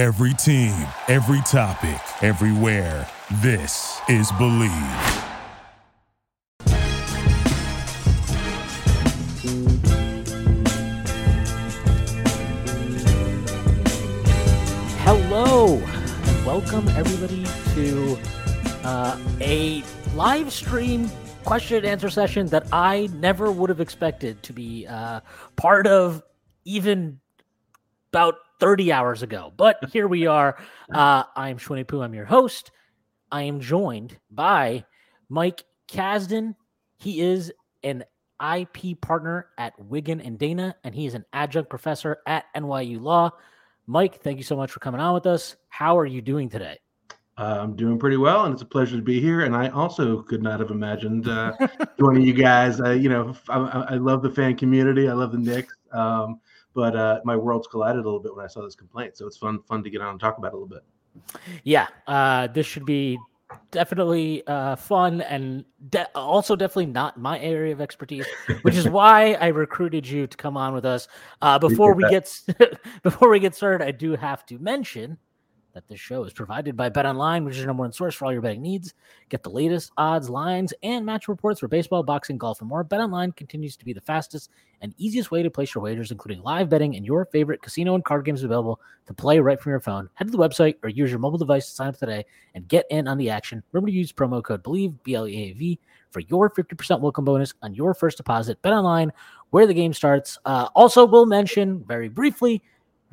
Every team, every topic, everywhere. This is Bleav. Hello, and welcome everybody to uh, a live stream question and answer session that I never would have expected to be uh, part of even about 30 hours ago. But here we are. Uh, I'm Shwinny Poo. I'm your host. I am joined by Mike Kasdan. He is an IP partner at Wiggin and Dana, and he is an adjunct professor at NYU Law. Mike, thank you so much for coming on with us. How are you doing today? Uh, I'm doing pretty well, and it's a pleasure to be here. And I also could not have imagined uh, joining you guys. Uh, you know, I, I, love the fan community. I love the Knicks, um, but uh, my worlds collided a little bit when I saw this complaint. So it's fun, fun to get on and talk about it a little bit. Yeah, uh, this should be definitely uh, fun and de- also definitely not my area of expertise, which is why I recruited you to come on with us. Uh, before we get before we get started, I do have to mention that this show is provided by Bet Online, which is your number one source for all your betting needs. Get the latest odds, lines, and match reports for baseball, boxing, golf, and more. Bet Online continues to be the fastest and easiest way to place your wagers, including live betting and your favorite casino and card games available to play right from your phone. Head to the website or use your mobile device to sign up today and get in on the action. Remember to use promo code BLEAV, B L E A V, for your 50% welcome bonus on your first deposit. Bet Online, where the game starts. Uh, also, we'll mention very briefly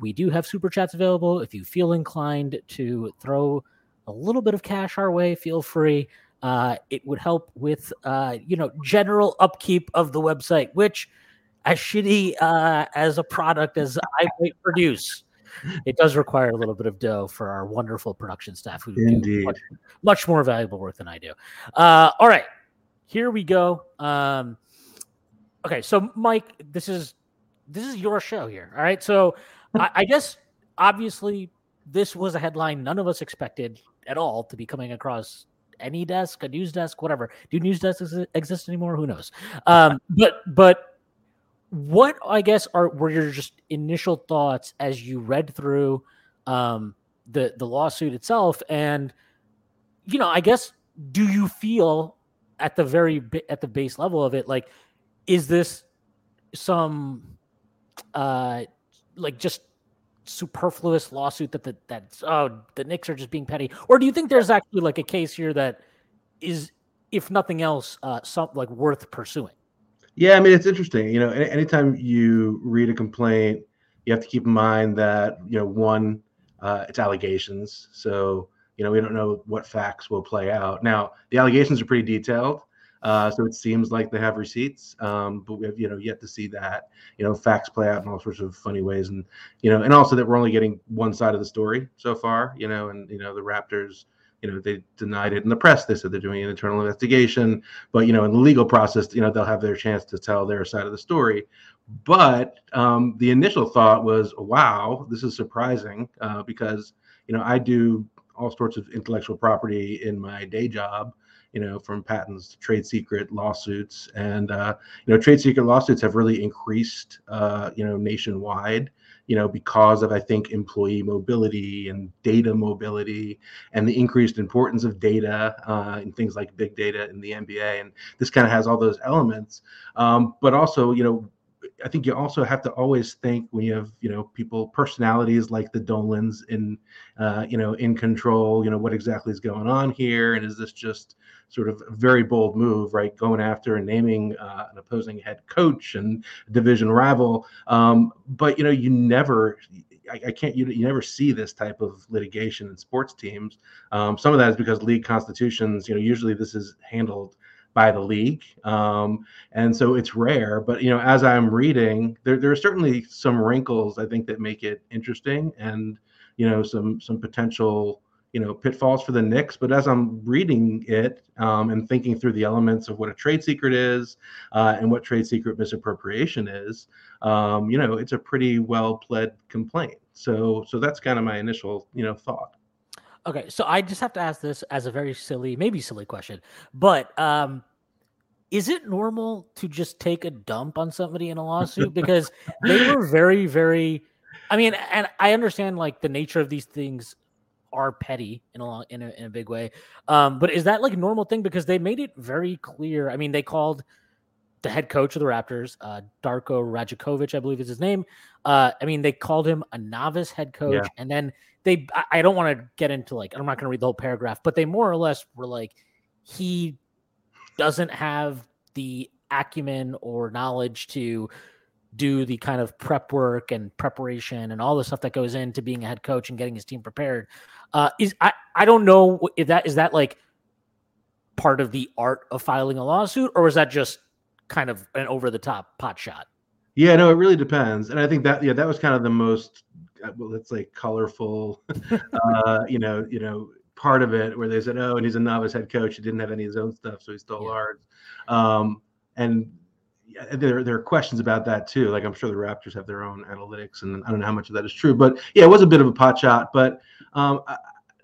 we do have super chats available. If you feel inclined to throw a little bit of cash our way, feel free. Uh, it would help with uh, you know general upkeep of the website, which as shitty uh, as a product as I might produce, it does require a little bit of dough for our wonderful production staff who Indeed. do much, much, more valuable work than I do. Uh, all right, here we go. Um, okay, so Mike, this is this is your show here. All right, so I, I guess obviously this was a headline none of us expected at all to be coming across any desk, a news desk, whatever. Do news desks exist anymore? Who knows? Um, but but what I guess are were your just initial thoughts as you read through um, the the lawsuit itself, and you know, I guess do you feel at the very at the base level of it, like, is this some uh like just superfluous lawsuit that the, that oh the Knicks are just being petty, or do you think there's actually like a case here that is, if nothing else, uh, some like worth pursuing? Yeah, I mean it's interesting. You know, anytime you read a complaint, you have to keep in mind that you know one, uh, it's allegations, so you know we don't know what facts will play out. Now the allegations are pretty detailed. Uh, so it seems like they have receipts, um, but we have you know yet to see that. You know, facts play out in all sorts of funny ways, and you know, and also that we're only getting one side of the story so far. You know, and you know the Raptors. You know, they denied it in the press. They said they're doing an internal investigation, but you know, in the legal process, you know, they'll have their chance to tell their side of the story. But um, the initial thought was, wow, this is surprising uh, because you know I do all sorts of intellectual property in my day job you know, from patents to trade secret lawsuits. And, uh, you know, trade secret lawsuits have really increased, uh, you know, nationwide, you know, because of, I think, employee mobility and data mobility and the increased importance of data uh, and things like big data in the NBA. And this kind of has all those elements. Um, but also, you know, I think you also have to always think when you have you know people personalities like the Dolans in uh, you know in control. You know what exactly is going on here, and is this just sort of a very bold move, right? Going after and naming uh, an opposing head coach and division rival. Um, but you know you never. I, can't. You, you never see this type of litigation in sports teams. Um, some of that is because league constitutions. You know, usually this is handled by the league. Um, and so it's rare. But you know, as I'm reading, there there are certainly some wrinkles I think that make it interesting, and you know, some some potential you know pitfalls for the Knicks. But as I'm reading it um, and thinking through the elements of what a trade secret is uh, and what trade secret misappropriation is, um, you know, it's a pretty well pled complaint. So so that's kind of my initial you know thought. Okay, so I just have to ask this as a very silly, maybe silly question, but um, is it normal to just take a dump on somebody in a lawsuit because they were very, very I mean, and I understand like the nature of these things are petty in a in a, in a big way. Um, but is that like a normal thing? Because they made it very clear. I mean, they called the head coach of the Raptors, uh, Darko Rajakovic, I believe is his name. Uh, I mean, they called him a novice head coach, yeah. and then they. I, I don't want to get into like I'm not going to read the whole paragraph, but they more or less were like he doesn't have the acumen or knowledge to do the kind of prep work and preparation and all the stuff that goes into being a head coach and getting his team prepared. Uh, is I I don't know if that is that like part of the art of filing a lawsuit or is that just kind of an over the top pot shot? Yeah, no, it really depends, and I think that yeah, that was kind of the most uh, well, let's say colorful, uh, you know, you know, part of it where they said, oh, and he's a novice head coach, he didn't have any of his own stuff, so he stole yeah. ours, um, and there, there are questions about that too. Like I'm sure the Raptors have their own analytics, and I don't know how much of that is true. But yeah, it was a bit of a pot shot. But um,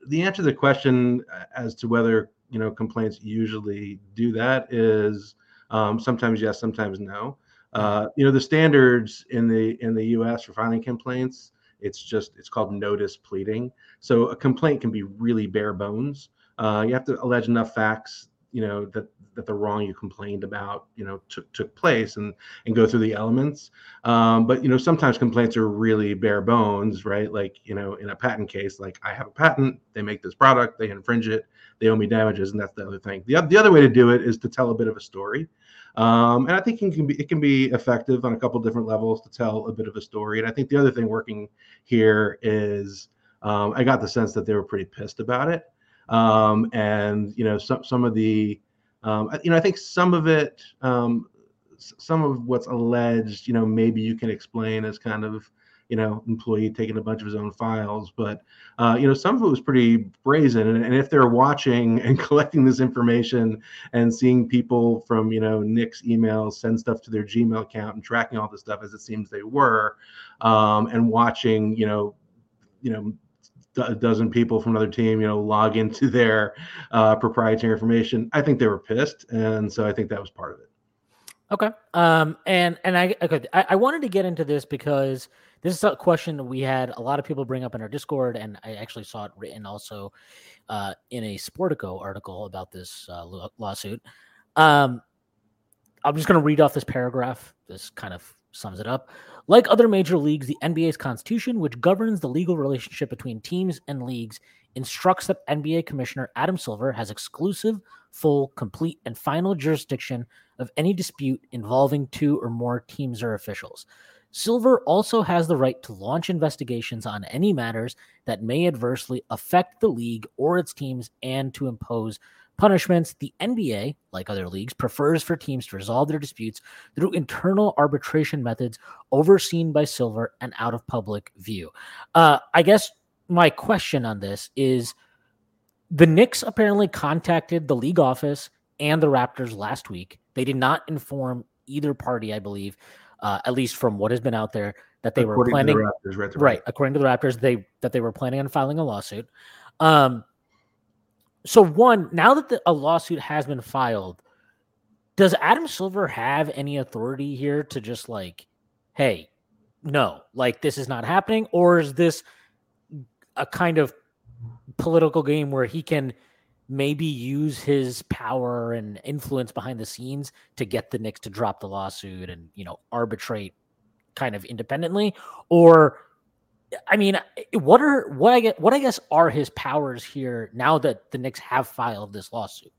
the answer to the question as to whether you know complaints usually do that is um, sometimes yes, sometimes no. Uh, you know the standards in the in the U.S. for filing complaints. It's just it's called notice pleading. So a complaint can be really bare bones. Uh, you have to allege enough facts you know that that the wrong you complained about you know took took place and and go through the elements. Um, but you know sometimes complaints are really bare bones right? Like you know in a patent case like i have a patent they make this product they infringe it they owe me damages and that's the other thing. The, the other way to do it is to tell a bit of a story. Um, and i think it can be it can be effective on a couple different levels to tell a bit of a story. And i think the other thing working here is um, i got the sense that they were pretty pissed about it um, and you know some some of the um, you know I think some of it um, some of what's alleged you know maybe you can explain as kind of you know employee taking a bunch of his own files but uh, you know some of it was pretty brazen. And, and, if they're watching and collecting this information and seeing people from you know Knicks emails send stuff to their gmail account and tracking all this stuff as it seems they were um, and watching you know you know a dozen people from another team, you know, log into their uh, proprietary information. I think they were pissed, and so I think that was part of it. Okay. Um. And and I okay. I, I wanted to get into this because this is a question we had a lot of people bring up in our Discord, and I actually saw it written also uh, in a Sportico article about this uh, lawsuit. Um, I'm just going to read off this paragraph. This kind of sums it up. Like other major leagues, the NBA's constitution, which governs the legal relationship between teams and leagues, instructs that NBA Commissioner Adam Silver has exclusive, full, complete, and final jurisdiction of any dispute involving two or more teams or officials. Silver also has the right to launch investigations on any matters that may adversely affect the league or its teams and to impose punishments, the NBA, like other leagues, prefers for teams to resolve their disputes through internal arbitration methods overseen by Silver and out of public view. Uh, I guess my question on this is the Knicks apparently contacted the league office and the Raptors last week. They did not inform either party, I believe, uh, at least from what has been out there, that they according were planning. The Raptors, right, right, according to the Raptors, they that they were planning on filing a lawsuit. Um, so one now that the, a lawsuit has been filed does adam silver have any authority here to just like hey no like this is not happening? Or is this a kind of political game where he can maybe use his power and influence behind the scenes to get the Knicks to drop the lawsuit and you know arbitrate kind of independently? Or I mean, what are what I get? What I guess are his powers here now that the Knicks have filed this lawsuit?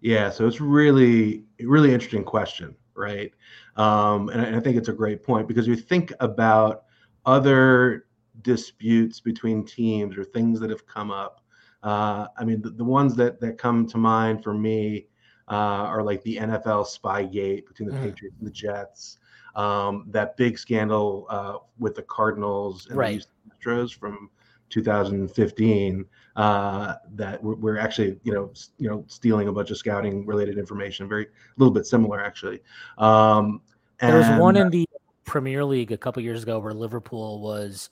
Yeah, so it's really really interesting question, right? Um, and I think it's a great point because you think about other disputes between teams or things that have come up. Uh, I mean, the, the, ones that that come to mind for me uh, are like the NFL Spygate between the mm. Patriots and the Jets um, that big scandal uh, with the Cardinals and right. the From 2015 uh, that we're, we're, actually you know you know stealing a bunch of scouting related information very a little bit similar actually. Um, and, there was one in the premier league a couple years ago where liverpool was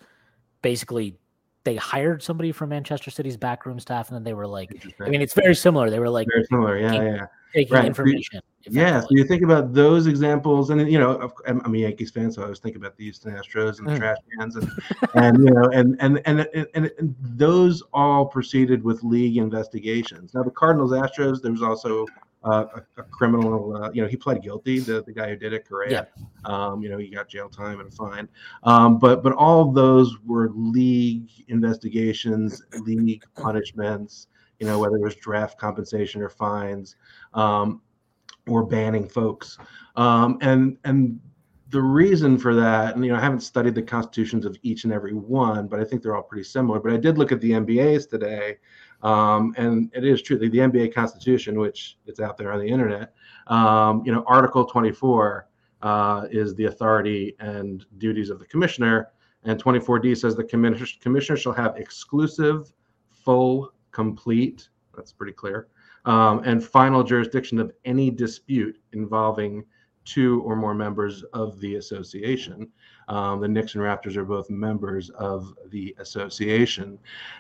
basically they hired somebody from Manchester City's backroom staff, and then they were like, I mean, it's very similar. They were like very similar, yeah, yeah, taking Right. information. yeah. So you think about those examples, and you know, I'm I'm a Yankees fan, so I was thinking about the Houston Astros and the Mm. trash cans, and and you know, and and and and, and, those all proceeded with league investigations. Now the Cardinals Astros, there was also. Uh, a, a criminal, uh, you know, he pled guilty. The, the guy who did it, Correa. Yeah. Um, you know, he got jail time and a fine. Um, but but all those were league investigations, league punishments. You know, whether it was draft compensation or fines, um, or banning folks. Um, and and the reason for that, and you know, I haven't studied the constitutions of each and every one, but I think they're all pretty similar. But I did look at the NBA's today, um, and it is true. The, the NBA Constitution, which it's out there on the internet, um, you know, Article 24 uh, is the authority and duties of the commissioner, and 24D says the commissioner, commissioner shall have exclusive, full, complete. That's pretty clear. Um, and final jurisdiction of any dispute involving two or more members of the association. Um, the Knicks and Raptors are both members of the association.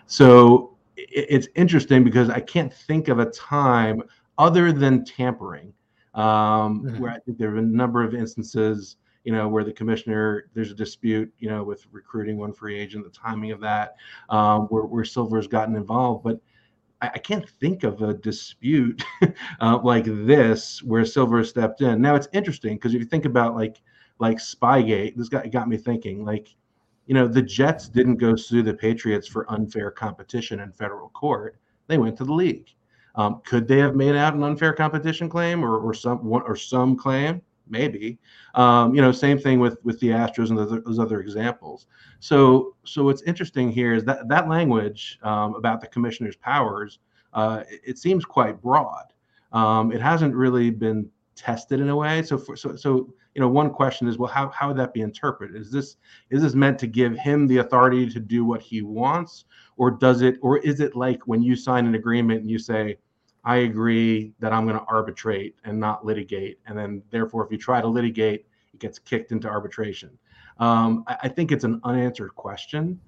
So i- it's interesting because I can't think of a time other than tampering um, Mhm. where I think there have been a number of instances, you know, where the commissioner, there's a dispute, you know, with recruiting one free agent, the timing of that, um, where, where Silver's gotten involved. But I, can't think of a dispute uh, like this where Silver stepped in. Now it's interesting because if you think about like like Spygate, this got got me thinking. Like, you know, the Jets didn't go sue the Patriots for unfair competition in federal court; they went to the league. Um, could they have made out an unfair competition claim or, or some or some claim? Maybe. Um, you know, same thing with with the Astros and those, other examples. So, so what's interesting here is that that language um, about the commissioner's powers, uh, it, it seems quite broad. Um, it hasn't really been tested in a way. So, for, so, so you know, one question is, well, how how would that be interpreted? Is this is this meant to give him the authority to do what he wants, or does it, or is it like when you sign an agreement and you say, I agree that I'm going to arbitrate and not litigate, and then therefore, if you try to litigate, it gets kicked into arbitration. Um, I, I think it's an unanswered question.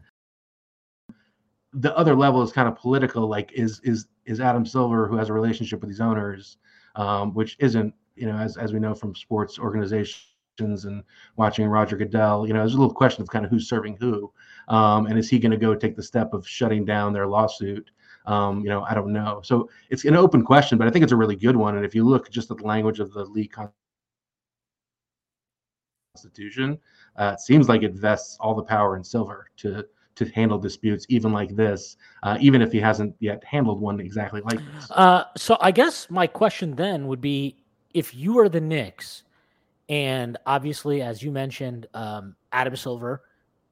The other level is kind of political. Like, is is is Adam Silver, who has a relationship with these owners, um, which isn't, you know, as as we know from sports organizations and watching Roger Goodell, you know, there's a little question of kind of who's serving who, um, and is he going to go take the step of shutting down their lawsuit? Um, you know, I don't know. So it's an open question, but I think it's a really good one. And if you look just at the language of the league constitution, uh, it seems like it vests all the power in Silver to to handle disputes, even like this, uh, even if he hasn't yet handled one exactly like this. Uh, so I guess my question then would be if you are the Knicks, and obviously, as you mentioned, um, Adam Silver,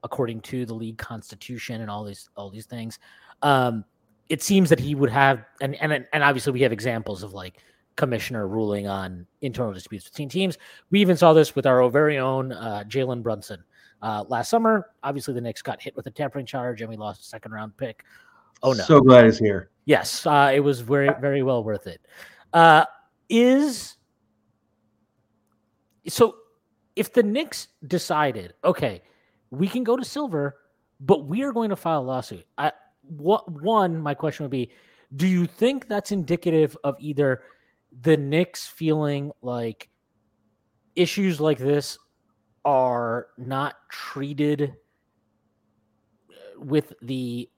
according to the league constitution and all these all these things, um, it seems that he would have, and and and obviously we have examples of like commissioner ruling on internal disputes between teams. We even saw this with our very own uh, Jalen Brunson uh, last summer. Obviously, the Knicks got hit with a tampering charge, and we lost a second round pick. Oh no! So glad he's here. Yes, uh, it was very, very well worth it. Uh, is so if the Knicks decided, okay, we can go to Silver, but we are going to file a lawsuit. I, what one, my question would be, do you think that's indicative of either the Knicks feeling like issues like this are not treated with the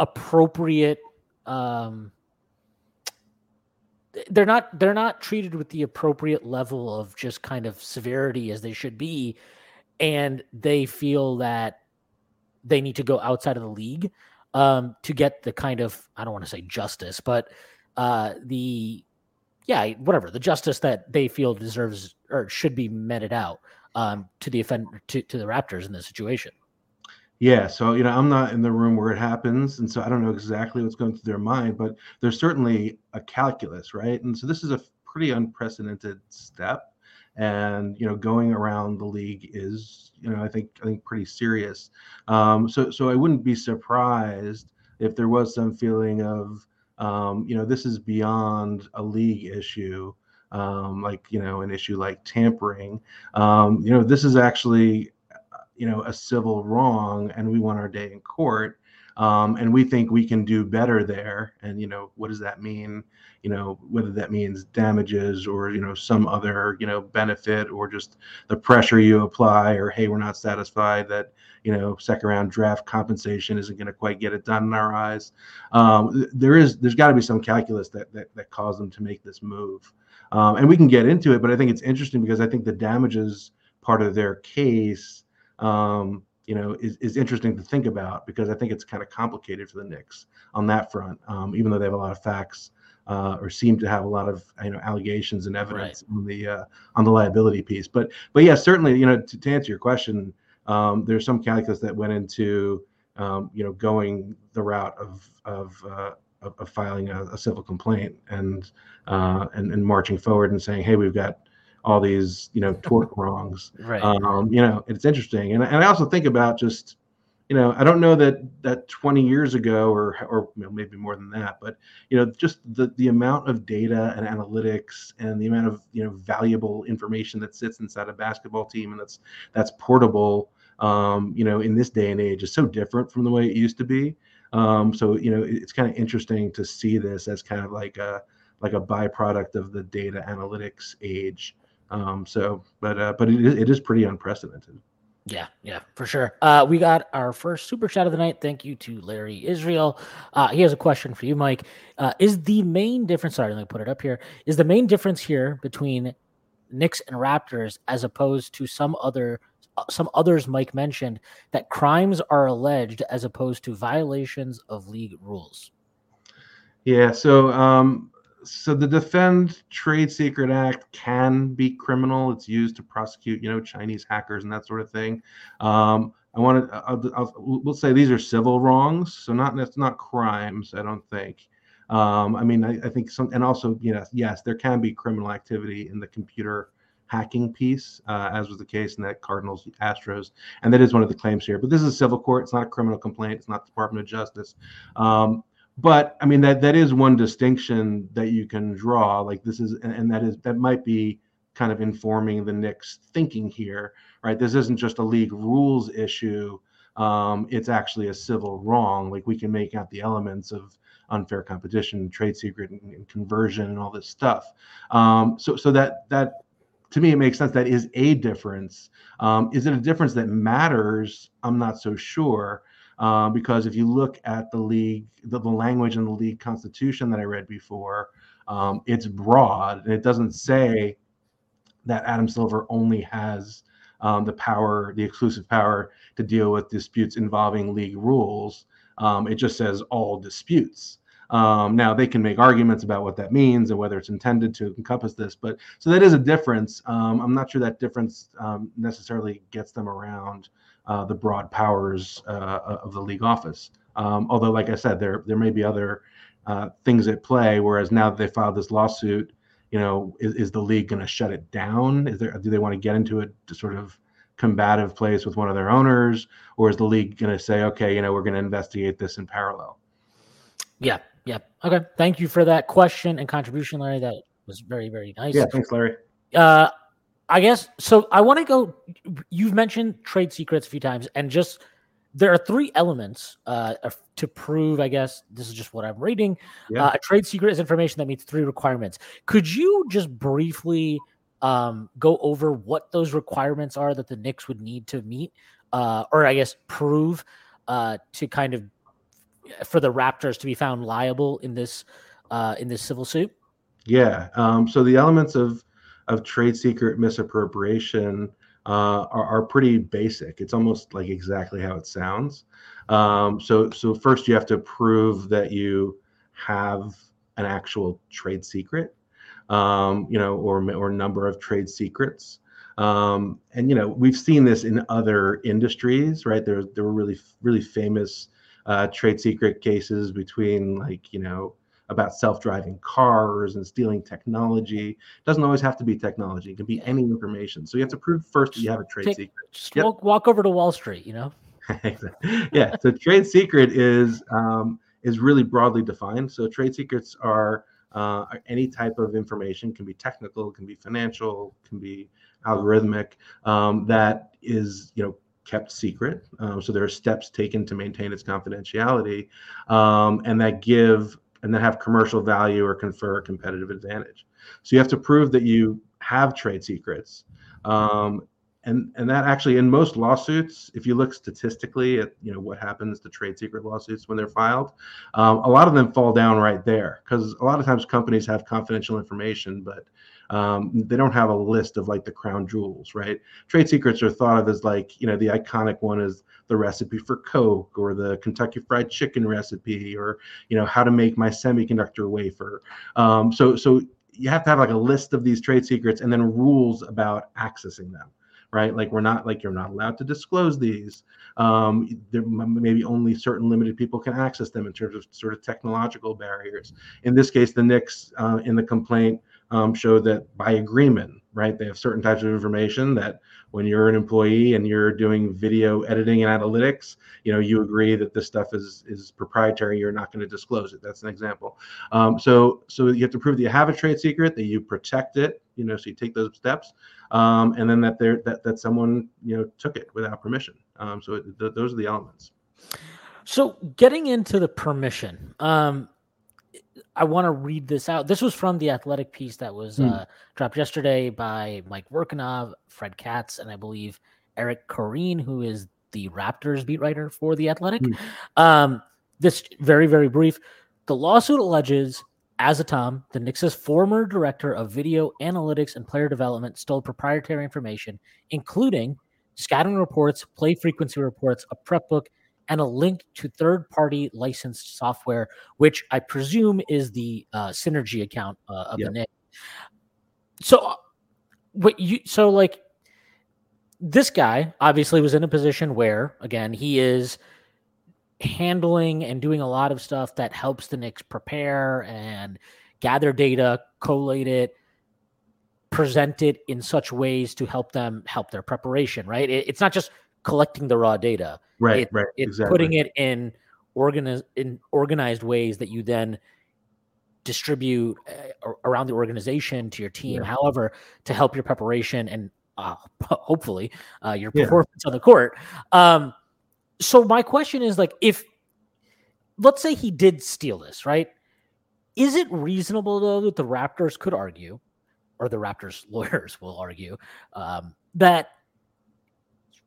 appropriate um they're not they're not treated with the appropriate level of just kind of severity as they should be and they feel that they need to go outside of the league um to get the kind of I don't want to say justice but uh the yeah whatever the justice that they feel deserves or should be meted out um to the offend to, to the Raptors in this situation Yeah, so you know, I'm not in the room where it happens, and so I don't know exactly what's going through their mind, but there's certainly a calculus, right? And so this is a pretty unprecedented step, and you know, going around the league is, you know, I think I think pretty serious. Um, so so I wouldn't be surprised if there was some feeling of, um, you know, this is beyond a league issue, um, like you know, an issue like tampering. Um, you know, this is actually you know a civil wrong and we want our day in court um, and we think we can do better there. And you know what does that mean? You know whether that means damages or you know some other you know benefit or just the pressure you apply or hey we're not satisfied that you know second round draft compensation isn't going to quite get it done in our eyes. Um, there is there's got to be some calculus that, that that caused them to make this move. Um, and we can get into it but i think it's interesting because i think the damages part of their case um, you know, is, is interesting to think about because I think it's kind of complicated for the Knicks on that front, um, even though they have a lot of facts uh, or seem to have a lot of you know allegations and evidence right. on the uh, on the liability piece. But but yeah, certainly you know to, to answer your question, um, there's some calculus that went into um, you know going the route of of uh, of, of, filing a, a, civil complaint and, uh, and and marching forward and saying, hey, we've got all these you know tort wrongs. Right. Um, you know, it's interesting, and and I also think about just you know I don't know that that 20 years ago or or you know, maybe more than that, but you know just the the amount of data and analytics and the amount of you know valuable information that sits inside a basketball team and that's that's portable. Um, you know, in this day and age is so different from the way it used to be. Um, so you know, it's kind of interesting to see this as kind of like a like a byproduct of the data analytics age um, so, but uh, but it is, it is pretty unprecedented. Yeah, yeah, for sure. Uh, we got our first super chat of the night. Thank you to Larry Israel. Uh, he has a question for you, Mike. Uh, is the main difference? Sorry, let me put it up here. Is the main difference here between Knicks and Raptors, as opposed to some other some others Mike mentioned, that crimes are alleged as opposed to violations of league rules? Yeah. So um, so the Defend Trade Secret Act can be criminal. It's used to prosecute, you know, Chinese hackers and that sort of thing. Um, I want to, I'll, we'll say these are civil wrongs, so not that's not crimes. I don't think. Um, I mean, I, I, think some, and also, you know, yes, there can be criminal activity in the computer hacking piece, uh, as was the case in that Cardinals Astros, and that is one of the claims here. But this is a civil court; it's not a criminal complaint. It's not the Department of Justice. Um, but I mean that that is one distinction that you can draw. Like this is, and that is that might be kind of informing the Knicks thinking here, right? This isn't just a league rules issue. Um, it's actually a civil wrong. Like we can make out the elements of unfair competition, trade secret, and, and conversion, and all this stuff. Um, so so that that to me it makes sense. That is a difference. Um, is it a difference that matters? I'm not so sure. Uh, because if you look at the league, the, the, language in the league constitution that I read before, um, it's broad and it doesn't say that Adam Silver only has um, the power, the exclusive power to deal with disputes involving league rules. Um, it just says all disputes. Um, now they can make arguments about what that means and whether it's intended to encompass this, but so that is a difference. Um, I'm not sure that difference um, necessarily gets them around uh, the broad powers uh, of the league office. Um, although, like I said, there there may be other uh, things at play. Whereas now that they filed this lawsuit, you know, is, is the league going to shut it down? Is there do they want to get into a sort of combative place with one of their owners, or is the league going to say, okay, you know, we're going to investigate this in parallel? Yeah, yeah. Okay. Thank you for that question and contribution, Larry. That was very, very nice. Yeah, thanks, Larry. Uh, I guess so. I want to go. You've mentioned trade secrets a few times, and just there are three elements uh, to prove. I guess this is just what I'm reading. Yeah. Uh, a trade secret is information that meets three requirements. Could you just briefly um, go over what those requirements are that the Knicks would need to meet, uh, or I guess prove uh, to kind of for the Raptors to be found liable in this uh, in this civil suit? Yeah. Um, so the elements of of trade secret misappropriation uh, are, are, pretty basic. It's almost like exactly how it sounds. Um, so, so first you have to prove that you have an actual trade secret, um, you know, or or number of trade secrets. Um, and you know, we've seen this in other industries, right? There, there were really, really famous uh, trade secret cases between like you know about self-driving cars and stealing technology. It doesn't always have to be technology; it can be any information. So you have to prove first that you have a trade Take, secret. Just yep. walk, walk, over to Wall Street, you know. yeah. So trade secret is um, is really broadly defined. So trade secrets are uh, any type of information can be technical, can be financial, can be algorithmic um, that is you know kept secret. Um, so there are steps taken to maintain its confidentiality, um, and that give and that have commercial value or confer a competitive advantage. So you have to prove that you have trade secrets. Um, and and that actually in most lawsuits if you look statistically at you know what happens to trade secret lawsuits when they're filed um, a lot of them fall down right there because a lot of times companies have confidential information but um, they don't have a list of like the crown jewels right trade secrets are thought of as like you know the iconic one is the recipe for coke or the kentucky fried chicken recipe or you know how to make my semiconductor wafer um, so so you have to have like a list of these trade secrets and then rules about accessing them right? Like we're not like you're not allowed to disclose these. Um, there maybe only certain limited people can access them in terms of sort of technological barriers. In this case, the Knicks uh, in the complaint um, show that by agreement, right, they have certain types of information that when you're an employee and you're doing video editing and analytics, you know, you agree that this stuff is is proprietary. You're not going to disclose it. That's an example. Um, so so you have to prove that you have a trade secret, that you protect it. You know, so you take those steps um, and then that there that that someone you know took it without permission. Um, so it, th- those are the elements. So getting into the permission, um, I want to read this out. This was from the Athletic piece that was mm. uh, dropped yesterday by Mike Vorkunov, Fred Katz, and I believe Eric Koreen, who is the Raptors beat writer for the Athletic. Mm. Um, this very very brief. The lawsuit alleges Tom, the Knicks' former director of video analytics and player development, stole proprietary information, including scouting reports, play frequency reports, a prep book, and a link to third-party licensed software, which I presume is the uh, Synergy account uh, of yep. the Knicks. So, uh, what you so like this guy obviously was in a position where, again, he is handling and doing a lot of stuff that helps the Knicks prepare and gather data, collate it, present it in such ways to help them help their preparation, right? It, it's not just collecting the raw data. Right, it, right. It's exactly. putting it in organized in organized ways that you then distribute uh, around the organization to your team, yeah. however, to help your preparation and uh, hopefully uh, your performance yeah. on the court. Um, so my question is like if let's say he did steal this, right? Is it reasonable though that the Raptors could argue, or the Raptors lawyers will argue, um, that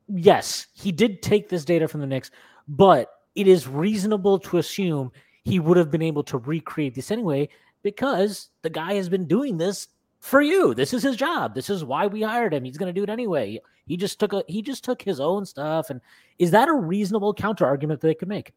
yes, he did take this data from the Knicks, but it is reasonable to assume he would have been able to recreate this anyway because the guy has been doing this for you. This is his job. This is why we hired him. He's going to do it anyway. He just took a he just took his own stuff. And is that a reasonable counter argument that they could make?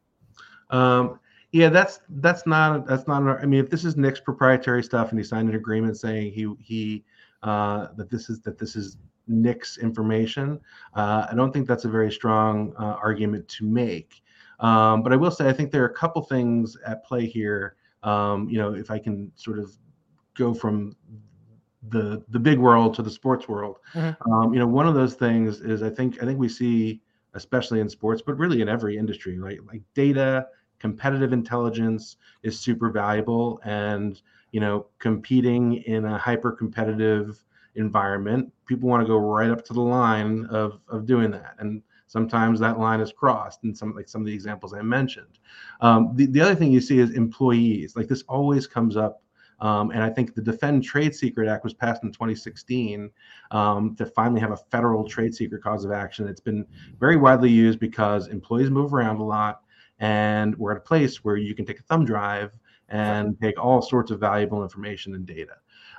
Um, yeah, that's that's not that's not. I mean, if this is Knicks proprietary stuff and he signed an agreement saying he he uh, that this is that this is Knicks information, uh, I don't think that's a very strong uh, argument to make. Um, but I will say I think there are a couple things at play here. Um, you know, if I can sort of go from the the big world to the sports world. Mm-hmm. Um, you know, one of those things is I think I think we see, especially in sports, but really in every industry, right? Like data, competitive intelligence is super valuable, and you know, competing in a hyper competitive environment, people want to go right up to the line of of doing that, and sometimes that line is crossed in some like some of the examples I mentioned. Um, the, the other thing you see is employees. Like this always comes up um, and I think the Defend Trade Secret Act was passed in 2016 um, to finally have a federal trade secret cause of action. It's been very widely used because employees move around a lot, and we're at a place where you can take a thumb drive and take all sorts of valuable information and data.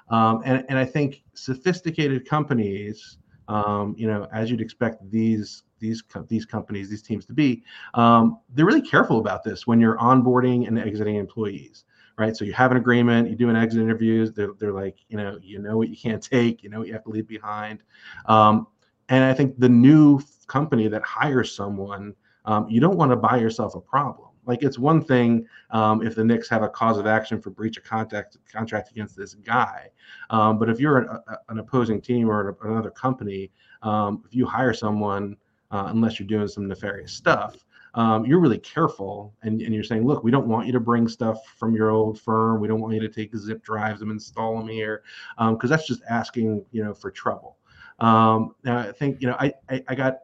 Um, and, and I think sophisticated companies, um, you know, as you'd expect these these these companies, these teams to be, um, they're really careful about this when you're onboarding and exiting employees right? So you have an agreement, you do an exit interviews. They're, they're like, you know, you know what you can't take, you know what you have to leave behind. Um, and I think the new company that hires someone, um, you don't want to buy yourself a problem. Like it's one thing um, if the Knicks have a cause of action for breach of contract contract against this guy, um, but if you're an, a, an, opposing team or another company, um, if you hire someone, uh, unless you're doing some nefarious stuff, um, you're really careful and, and you're saying, look, we don't want you to bring stuff from your old firm. We don't want you to take zip drives and install them here because um, that's just asking, you know, for trouble. Now I think, you know, I, I, I got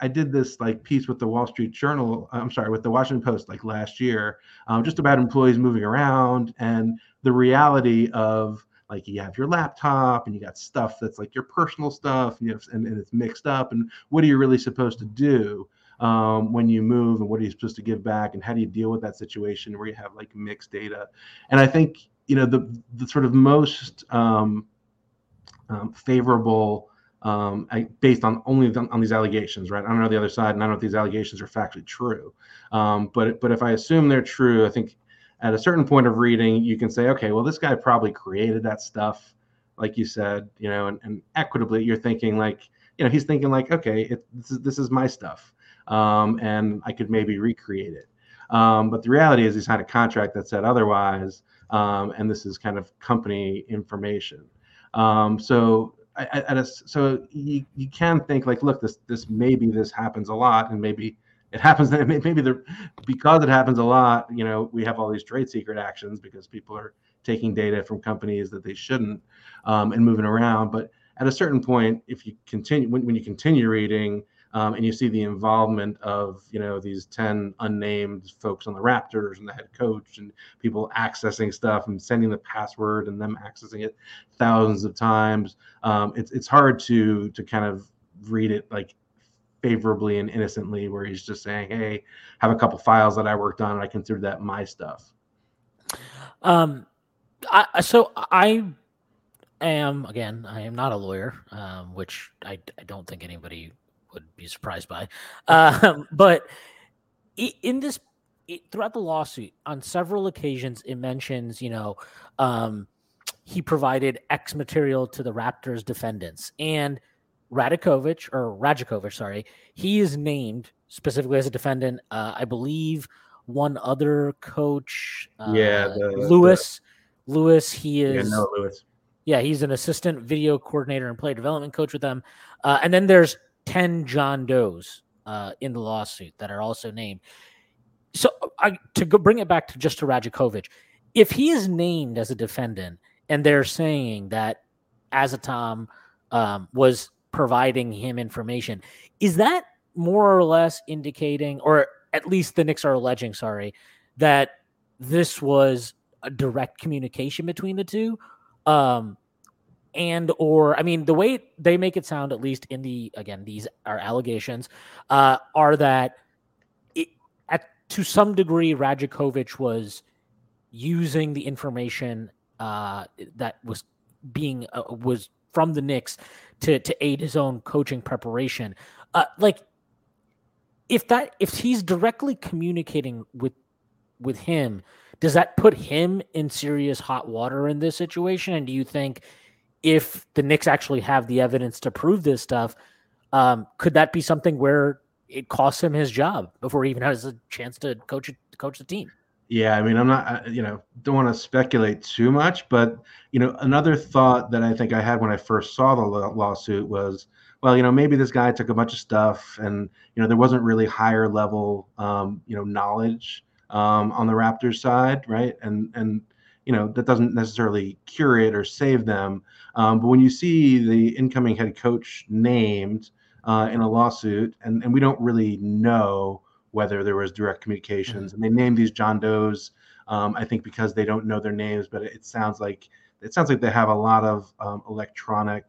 I did this like piece with the Wall Street Journal. I'm sorry, with the Washington Post like last year, um, just about employees moving around and the reality of like you have your laptop and you got stuff that's like your personal stuff and, have, and, and it's mixed up and what are you really supposed to do um, when you move and what are you supposed to give back and how do you deal with that situation where you have like mixed data and i think you know the, the sort of most um, um, favorable um, I, based on only on these allegations, right? I don't know the other side, and I don't know if these allegations are factually true. Um, but but if I assume they're true, I think at a certain point of reading, you can say, okay, well, this guy probably created that stuff, like you said, you know, and, and equitably, you're thinking like, you know, he's thinking like, okay, it, this is this is my stuff, um, and I could maybe recreate it. Um, but the reality is, he signed a contract that said otherwise, um, and this is kind of company information. Um, so at a, so you, you can think like, look, this this maybe this happens a lot, and maybe it happens that maybe the because it happens a lot, you know, we have all these trade secret actions because people are taking data from companies that they shouldn't um, and moving around. But at a certain point, if you continue when, when you continue reading, um, and you see the involvement of you know these 10 unnamed folks on the raptors and the head coach and people accessing stuff and sending the password and them accessing it thousands of times. Um, it's, it's hard to to kind of read it like favorably and innocently where he's just saying hey have a couple files that i worked on and i consider that my stuff. Um I, so i am again i am not a lawyer um, which I, I don't think anybody would be surprised by. Um, but in this, throughout the lawsuit, on several occasions, it mentions, you know, um, he provided X material to the Raptors defendants. And Radakovich, or Rajakovic, sorry, he is named specifically as a defendant. Uh, I believe one other coach, uh, yeah, the, Lewis. The, Lewis, he is. Yeah, no, Lewis. Yeah, he's an assistant video coordinator and player development coach with them. Uh, and then there's 10 John Does uh, in the lawsuit that are also named. So I, to go bring it back to just to Rajakovic, if he is named as a defendant and they're saying that Azotam um, was providing him information, is that more or less indicating, or at least the Knicks are alleging, sorry, that this was a direct communication between the two? Um, and or I mean the way they make it sound at least in the again these are allegations uh, are that it, at to some degree Rajakovic was using the information uh, that was being uh, was from the Knicks to to aid his own coaching preparation. Uh, like if that if he's directly communicating with with him does that put him in serious hot water in this situation? And do you think if the Knicks actually have the evidence to prove this stuff, um, could that be something where it costs him his job before he even has a chance to coach coach the team? Yeah, I mean, I'm not, you know, don't want to speculate too much, but you know, another thought that I think I had when I first saw the lawsuit was, well, you know, maybe this guy took a bunch of stuff, and you know, there wasn't really higher level, um, you know, knowledge um, on the Raptors side, right? And and you know that doesn't necessarily cure it or save them. Um, but when you see the incoming head coach named uh, in a lawsuit, and, and we don't really know whether there was direct communications, mm-hmm. and they named these John Does, um, I think because they don't know their names, but it sounds like it sounds like they have a lot of um, electronic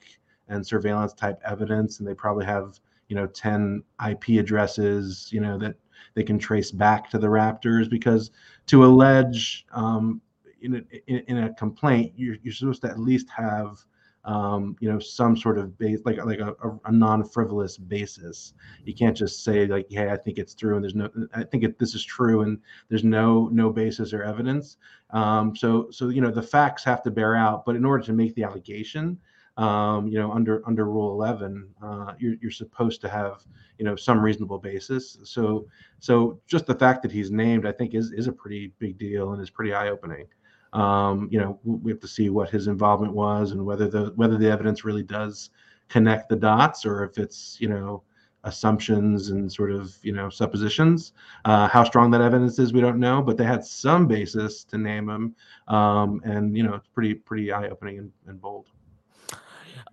and surveillance type evidence, and they probably have you know 10 IP addresses, you know that they can trace back to the Raptors because to allege um, in a, in, a complaint, you're, you're supposed to at least have um, you know some sort of base like like a, a, non-frivolous basis. You can't just say like hey i think it's true and there's no i think it, this is true and there's no no basis or evidence. Um, so so you know the facts have to bear out but in order to make the allegation um, you know under under rule 11 uh, you're, you're supposed to have you know some reasonable basis. So so just the fact that he's named i think is is a pretty big deal and is pretty eye-opening um, you know, we have to see what his involvement was and whether the whether the evidence really does connect the dots or if it's you know assumptions and sort of you know suppositions. Uh, how strong that evidence is, we don't know, but they had some basis to name him, um, and you know, it's pretty pretty eye opening and, and bold.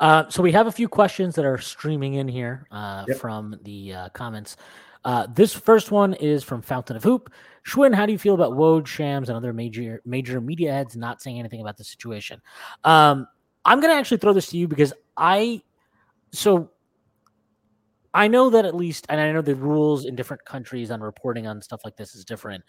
Uh, so we have a few questions that are streaming in here uh, Yep. from the uh, comments. Uh, this first one is from Fountain of Hoop. Shwin, how do you feel about Woj, Shams, and other major major media heads not saying anything about the situation? Um, I'm going to actually throw this to you because I, so I know that at least, and I know the rules in different countries on reporting on stuff like this is different.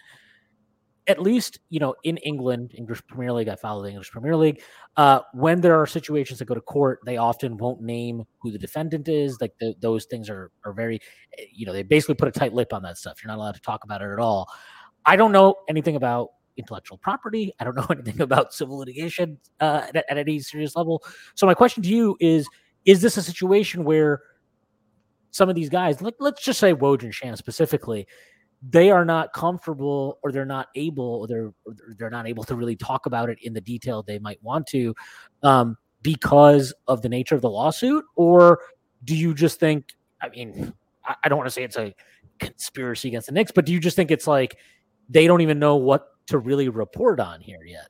At least, you know, in England, English Premier League, I follow the English Premier League. Uh, when there are situations that go to court, they often won't name who the defendant is. Like the, those things are are very, eh, you know, they basically put a tight lip on that stuff. You're not allowed to talk about it at all. I don't know anything about intellectual property. I don't know anything about civil litigation uh, at, at any serious level. So my question to you is: Is this a situation where some of these guys, like let's just say Woj and specifically, they are not comfortable or they're not able or they're they're not able to really talk about it in the detail they might want to um, because of the nature of the lawsuit or do you just think i mean i, I don't want to say it's a conspiracy against the Knicks, but do you just think it's like they don't even know what to really report on here yet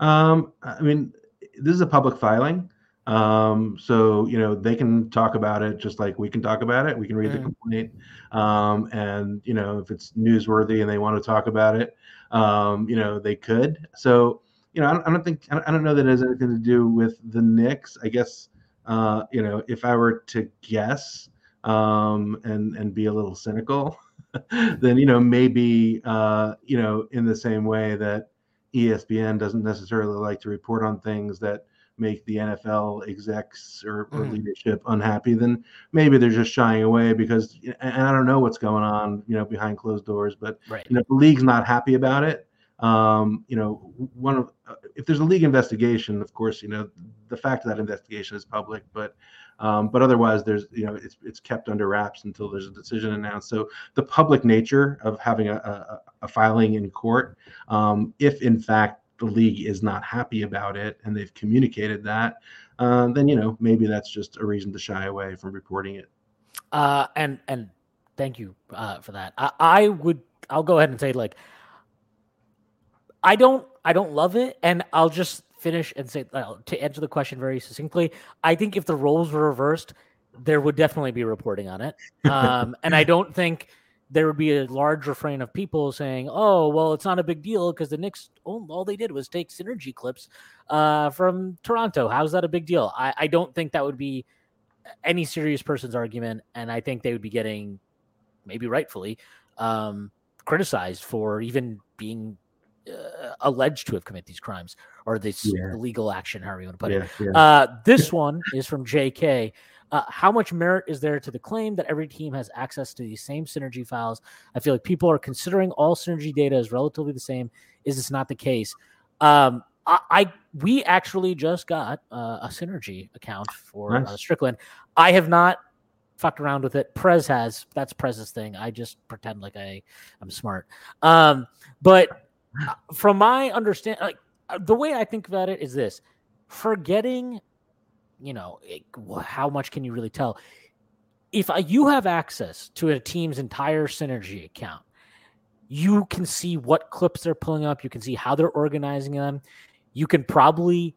Um, I mean, this is a public filing. Um, so you know they can talk about it just like we can talk about it. We can read the Mhm. complaint, um, and you know if it's newsworthy and they want to talk about it, um, you know they could. So you know I don't, I don't think I don't, I don't know that it has anything to do with the Knicks. I guess uh, you know if I were to guess um, and and be a little cynical, then you know maybe uh, you know in the same way that ESPN doesn't necessarily like to report on things that make the NFL execs or, or Mhm. leadership unhappy, then maybe they're just shying away because, and I don't know what's going on, you know, behind closed doors, but right you know, if the league's not happy about it. Um, you know, one of uh, if there's a league investigation, of course, you know, the fact of that investigation is public, but um, but otherwise, there's you know, it's it's kept under wraps until there's a decision announced. So the public nature of having a, a, a filing in court, um, if in fact the league is not happy about it and they've communicated that, uh, then you know maybe that's just a reason to shy away from reporting it. Uh, and and thank you uh, for that. I, I would I'll go ahead and say like I don't I don't love it, and I'll just finish and say uh, to answer the question very succinctly. I think if the roles were reversed, there would definitely be reporting on it, um, and I don't think there would be a large refrain of people saying, "Oh, well, it's not a big deal because the Knicks all, all they did was take synergy clips uh, from Toronto. How's that a big deal?" I, I don't think that would be any serious person's argument, and I think they would be getting, maybe rightfully, um, criticized for even being uh, alleged to have committed these crimes or this Yeah. illegal action, however you want to put it. Yeah, yeah. Uh, this one is from JK. Uh, how much merit is there to the claim that every team has access to these same synergy files? I feel like people are considering all synergy data as relatively the same. Is this not the case? Um, I, I we actually just got uh, a synergy account for uh, Strickland. I have not fucked around with it. Prez has. That's Prez's thing. I just pretend like I I'm smart. Um, but uh, from my understand, like uh, the way I think about it is this: forgetting, you know, it, how much can you really tell? If you have access to a team's entire synergy account, you can see what clips they're pulling up. You can see how they're organizing them. You can probably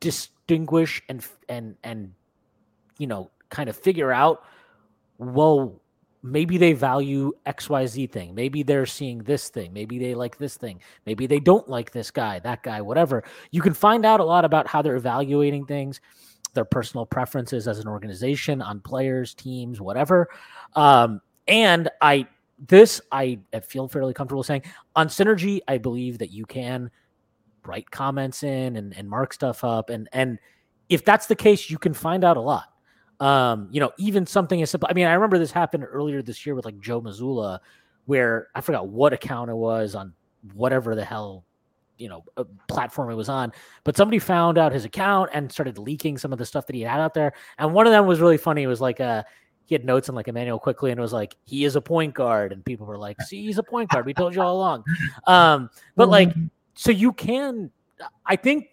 distinguish and and and you know kind of figure out well maybe they value xyz thing. Maybe they're seeing this thing. Maybe they like this thing. Maybe they don't like this guy that guy whatever. You can find out a lot about how they're evaluating things their personal preferences as an organization on players teams whatever. Um, and i this i feel fairly comfortable saying on synergy i believe that you can write comments in and, and mark stuff up. And and if that's the case you can find out a lot um you know even something as simple i mean i remember this happened earlier this year with like Joe Mazzulla where i forgot what account it was on whatever the hell you know uh, platform it was on but somebody found out his account and started leaking some of the stuff that he had out there and one of them was really funny it was like uh he had notes on like Immanuel Quickley and it was like he is a point guard and people were like see he's a point guard we told you all along. Um but like so you can i think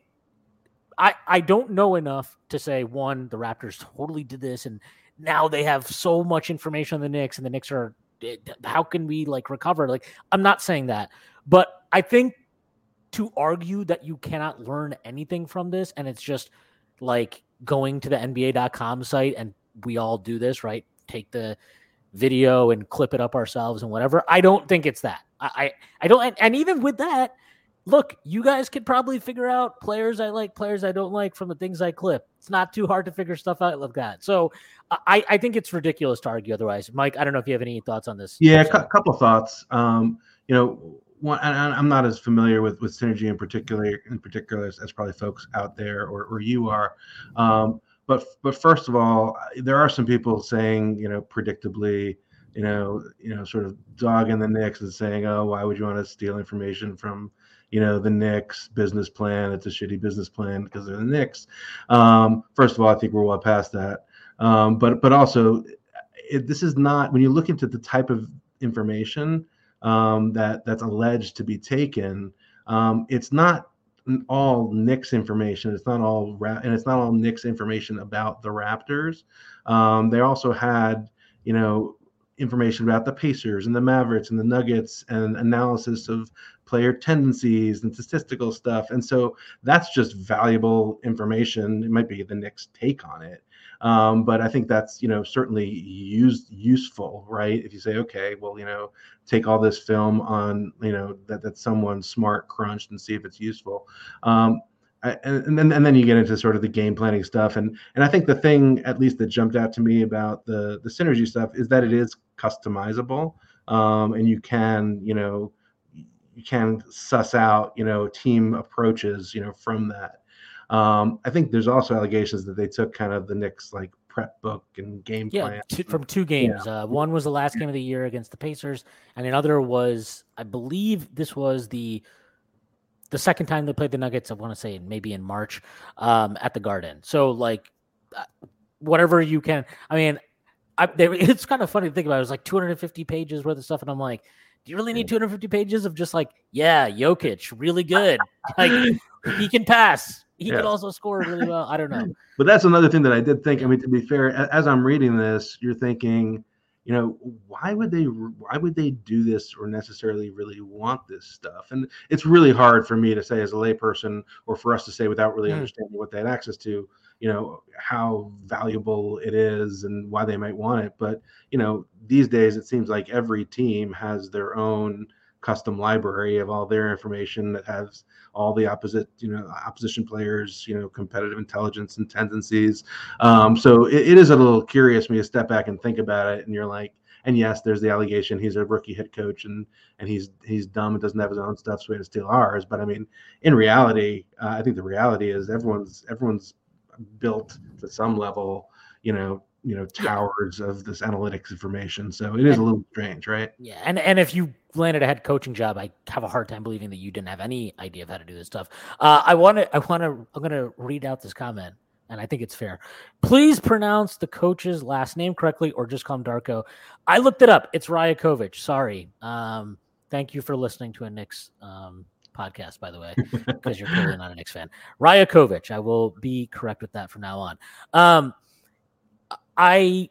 i i don't know enough to say one the raptors totally did this and now they have so much information on the Knicks and the Knicks are eh, how can we like recover like i'm not saying that but i think to argue that you cannot learn anything from this and it's just like going to the NBA.com site and we all do this, right? Take the video and clip it up ourselves and whatever. I don't think it's that. I I, I don't and, and even with that, look, you guys could probably figure out players I like, players I don't like from the things I clip. It's not too hard to figure stuff out like that. So I, I think it's ridiculous to argue otherwise. Mike, I don't know if you have any thoughts on this. Yeah, a couple thoughts. Um, you know, one, I'm not as familiar with with synergy in particular, in particular as, as probably folks out there or, or you are. Um, but but first of all, there are some people saying, you know, predictably, you know, you know, sort of dogging the Knicks and saying, oh, why would you want to steal information from you know the Knicks business plan. It's a shitty business plan because they're the Knicks. Um, first of all, I think we're well past that. Um, but but also, it, this is not when you look into the type of information um, that that's alleged to be taken. Um, it's not all Knicks information. It's not all and it's not all Knicks information about the Raptors. Um, they also had you know information about the Pacers and the Mavericks and the Nuggets and analysis of player tendencies and statistical stuff. And so that's just valuable information. It might be the next take on it. Um, but I think that's you know certainly used useful, right? If you say, okay, well, you know, take all this film on you know that that someone smart crunched and see if it's useful. Um, I, and then and then you get into sort of the game planning stuff, and and I think the thing at least that jumped out to me about the the synergy stuff is that it is customizable, um, and you can you know you can suss out you know team approaches you know from that. Um, I think there's also allegations that they took kind of the Knicks like prep book and game yeah, plan two, from two games. Yeah. Uh, one was the last game of the year against the Pacers, and another was, I believe, this was the the second time they played the Nuggets. I want to say maybe in March um, at the Garden. So like, uh, whatever you can. I mean, I, they, it's kind of funny to think about. It was like 250 pages worth of stuff, and I'm like, do you really need 250 pages of just like, yeah, Jokic, really good. like he can pass. He yeah. can also score really well. I don't know. But that's another thing that I did think. I mean, to be fair, as I'm reading this, you're thinking, you know, why would they why would they do this or necessarily really want this stuff? And it's really hard for me to say as a layperson or for us to say without really mm. understanding what they had access to you know how valuable it is and why they might want it. But you know these days it seems like every team has their own custom library of all their information that has all the opposite you know opposition players you know competitive intelligence and tendencies. Um, so it, it is a little curious me to step back and think about it and you're like and yes there's the allegation he's a rookie head coach and and he's he's dumb and doesn't have his own stuff so we had to steal ours. But i mean in reality uh, i think the reality is everyone's everyone's built to some level, you know, you know, towers yeah. of this analytics information. So it is and, a little strange, right? Yeah, and and if you landed a head coaching job, I have a hard time believing that you didn't have any idea of how to do this stuff. Uh, I want to, I want to, I'm going to read out this comment, and I think it's fair. Please pronounce the coach's last name correctly, or just call him Darko. I looked it up. It's Rajakovic. Sorry. Um, thank you for listening to a Knicks um, podcast, by the way, because you're clearly not a Knicks fan. Rajakovic, I will be correct with that from now on. Um, I,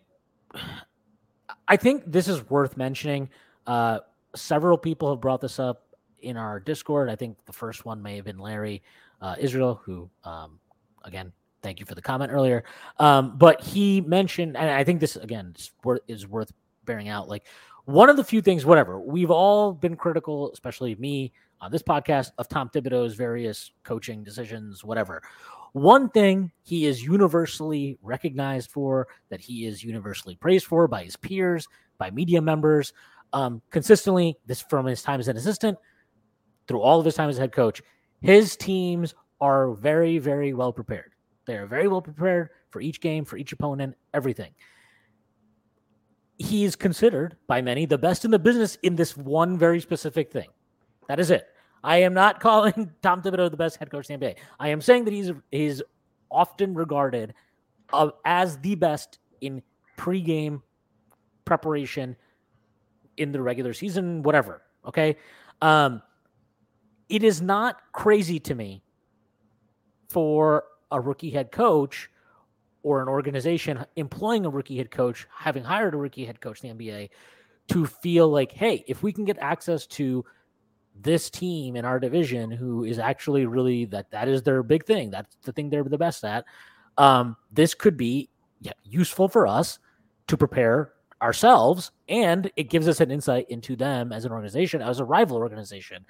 I think this is worth mentioning. Uh, several people have brought this up in our Discord. I think the first one may have been Larry uh, Israel, who, um, again, thank you for the comment earlier. Um, but he mentioned, and I think this again is worth, is worth bearing out. Like one of the few things, whatever we've all been critical, especially me, on this podcast of Tom Thibodeau's various coaching decisions, whatever. One thing he is universally recognized for, that he is universally praised for by his peers, by media members, um, consistently, this from his time as an assistant through all of his time as head coach, his teams are very, very well prepared. They are very well prepared for each game, for each opponent, everything. He is considered by many the best in the business in this one very specific thing. That is it. I am not calling Tom Thibodeau the best head coach in the NBA. I am saying that he's he's often regarded uh, as the best in pregame preparation in the regular season, whatever. Okay. Um, it is not crazy to me for a rookie head coach or an organization employing a rookie head coach, having hired a rookie head coach in the NBA, to feel like, hey, if we can get access to this team in our division who is actually really that that is their big thing. That's the thing they're the best at. Um, this could be yeah, useful for us to prepare ourselves, and it gives us an insight into them as an organization, as a rival organization.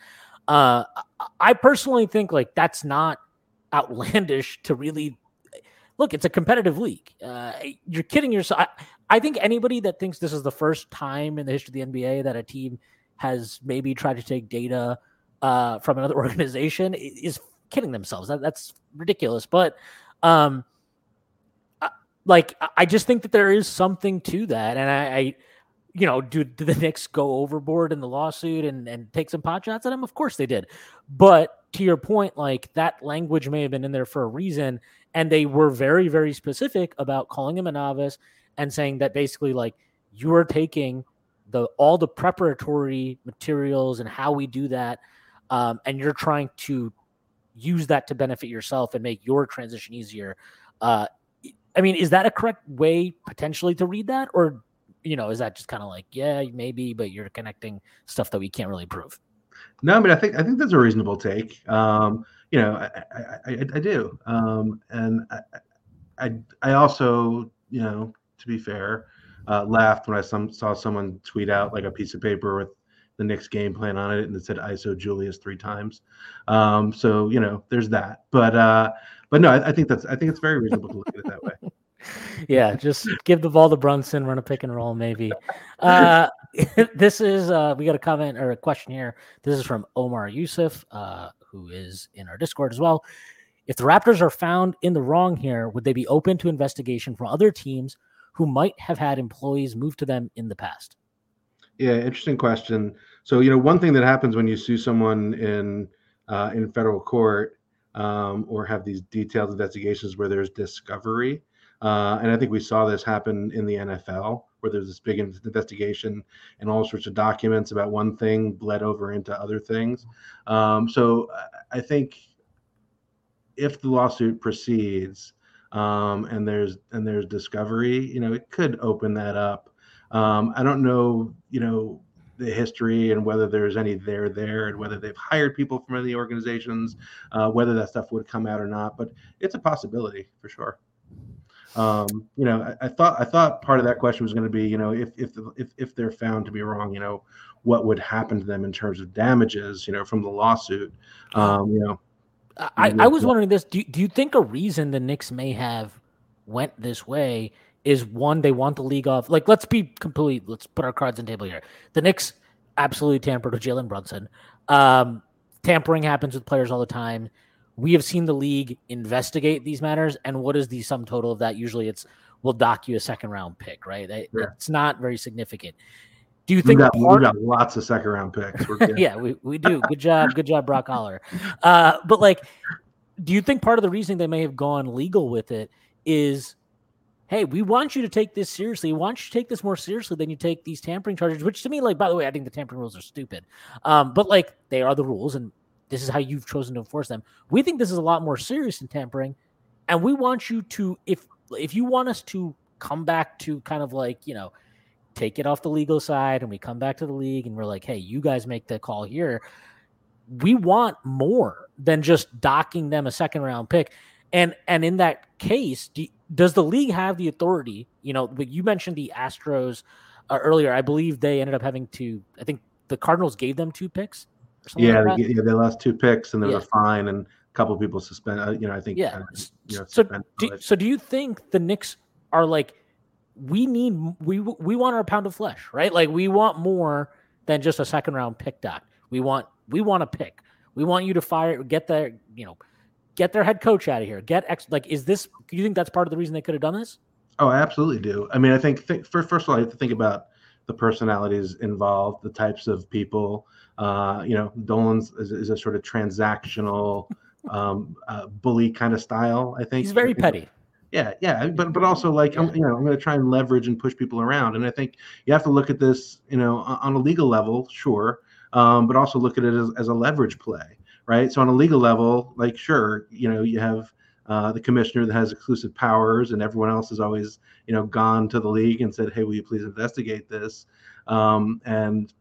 Uh, I personally think like that's not outlandish to really look. It's a competitive league. Uh, you're kidding yourself. I, I think anybody that thinks this is the first time in the history of the NBA that a team has maybe tried to take data uh, from another organization is kidding themselves. That, that's ridiculous. But um, like I just think that there is something to that, and I, I you know, do, do the Knicks go overboard in the lawsuit and and take some pot shots at him? Of course they did, but to your point, like that language may have been in there for a reason, and they were very very specific about calling him a novice and saying that basically like you are taking the all the preparatory materials and how we do that, um, and you're trying to use that to benefit yourself and make your transition easier. Uh, I mean, is that a correct way potentially to read that, or you know, is that just kind of like, yeah, maybe, but you're connecting stuff that we can't really prove? No, I mean, I think I think that's a reasonable take. Um, you know, I I, I, I do, um, and I, I I also, you know, to be fair, uh, laughed when I some, saw someone tweet out like a piece of paper with the Knicks game plan on it and it said ISO Julius three times. Um, so you know, there's that. But uh, but no, I, I, think that's I think it's very reasonable to look at it that way. yeah, just give the ball to Brunson, run a pick and roll, maybe. Uh, this is uh, we got a comment or a question here. This is from Omar Yusuf, uh, who is in our Discord as well. If the Raptors are found in the wrong here, would they be open to investigation from other teams who might have had employees move to them in the past? Yeah, interesting question. So you know, one thing that happens when you sue someone in uh, in federal court um, or have these detailed investigations where there's discovery. Uh, and I think we saw this happen in the NFL, where there's this big investigation and all sorts of documents about one thing bled over into other things. Um, so I think if the lawsuit proceeds um, and there's and there's discovery, you know, it could open that up. Um, I don't know, you know, the history and whether there's any there there and whether they've hired people from any organizations, uh, whether that stuff would come out or not. But it's a possibility for sure. Um, you know, I, I, thought I thought part of that question was going to be, you know, if if if if they're found to be wrong, you know, what would happen to them in terms of damages, you know, from the lawsuit. Um, you know, I, I was wondering this. Do do you think a reason the Knicks may have went this way? is one they want the league off. Like, let's be complete. Let's put our cards on the table here. The Knicks absolutely tampered with Jalen Brunson. Um, tampering happens with players all the time. We have seen the league investigate these matters, and what is the sum total of that? Usually, it's we'll dock you a second round pick, right? Yeah. It's not very significant. Do you think we got, part, we got lots of second round picks? yeah, we, we do. Good job, good job, Brock Aller. Uh, but like, do you think part of the reason they may have gone legal with it is hey, we want you to take this seriously. We want you to take this more seriously than you take these tampering charges, which to me, like, by the way, I think the tampering rules are stupid. Um, but like, they are the rules, and this is how you've chosen to enforce them. We think this is a lot more serious than tampering, and we want you to, if if you want us to come back to kind of like, you know, take it off the legal side, and we come back to the league, and we're like, hey, you guys make the call here. We want more than just docking them a second round pick. And and in that case, do, does the league have the authority? You know, but you mentioned the Astros uh, earlier. I believe they ended up having to. I think the Cardinals gave them two picks. Yeah, like they, yeah, they lost two picks, and there yeah. was a fine, and a couple of people suspended. Uh, you know, I think. Yeah. Uh, you know, so, do, so do you think the Knicks are like, we need we we want our pound of flesh, right? Like we want more than just a second round pick doc. We want we want a pick. We want you to fire, get their you know, get their head coach out of here. Get ex like is this do you think that's part of the reason they could have done this? Oh, I absolutely do. I mean, I think, think first, first of all, you have to think about the personalities involved, the types of people. Uh, you know, Dolan's is, is, a sort of transactional um, uh, bully kind of style. I think he's very petty. Yeah, yeah, but but also like I'm, you know, I'm going to try and leverage and push people around, and I think you have to look at this, you know, on a legal level, sure, um, but also look at it as, as a leverage play right? So on a legal level, like sure, you know, you have uh, the commissioner that has exclusive powers, and everyone else has always, you know, gone to the league and said, "Hey, will you please investigate this?" Um, and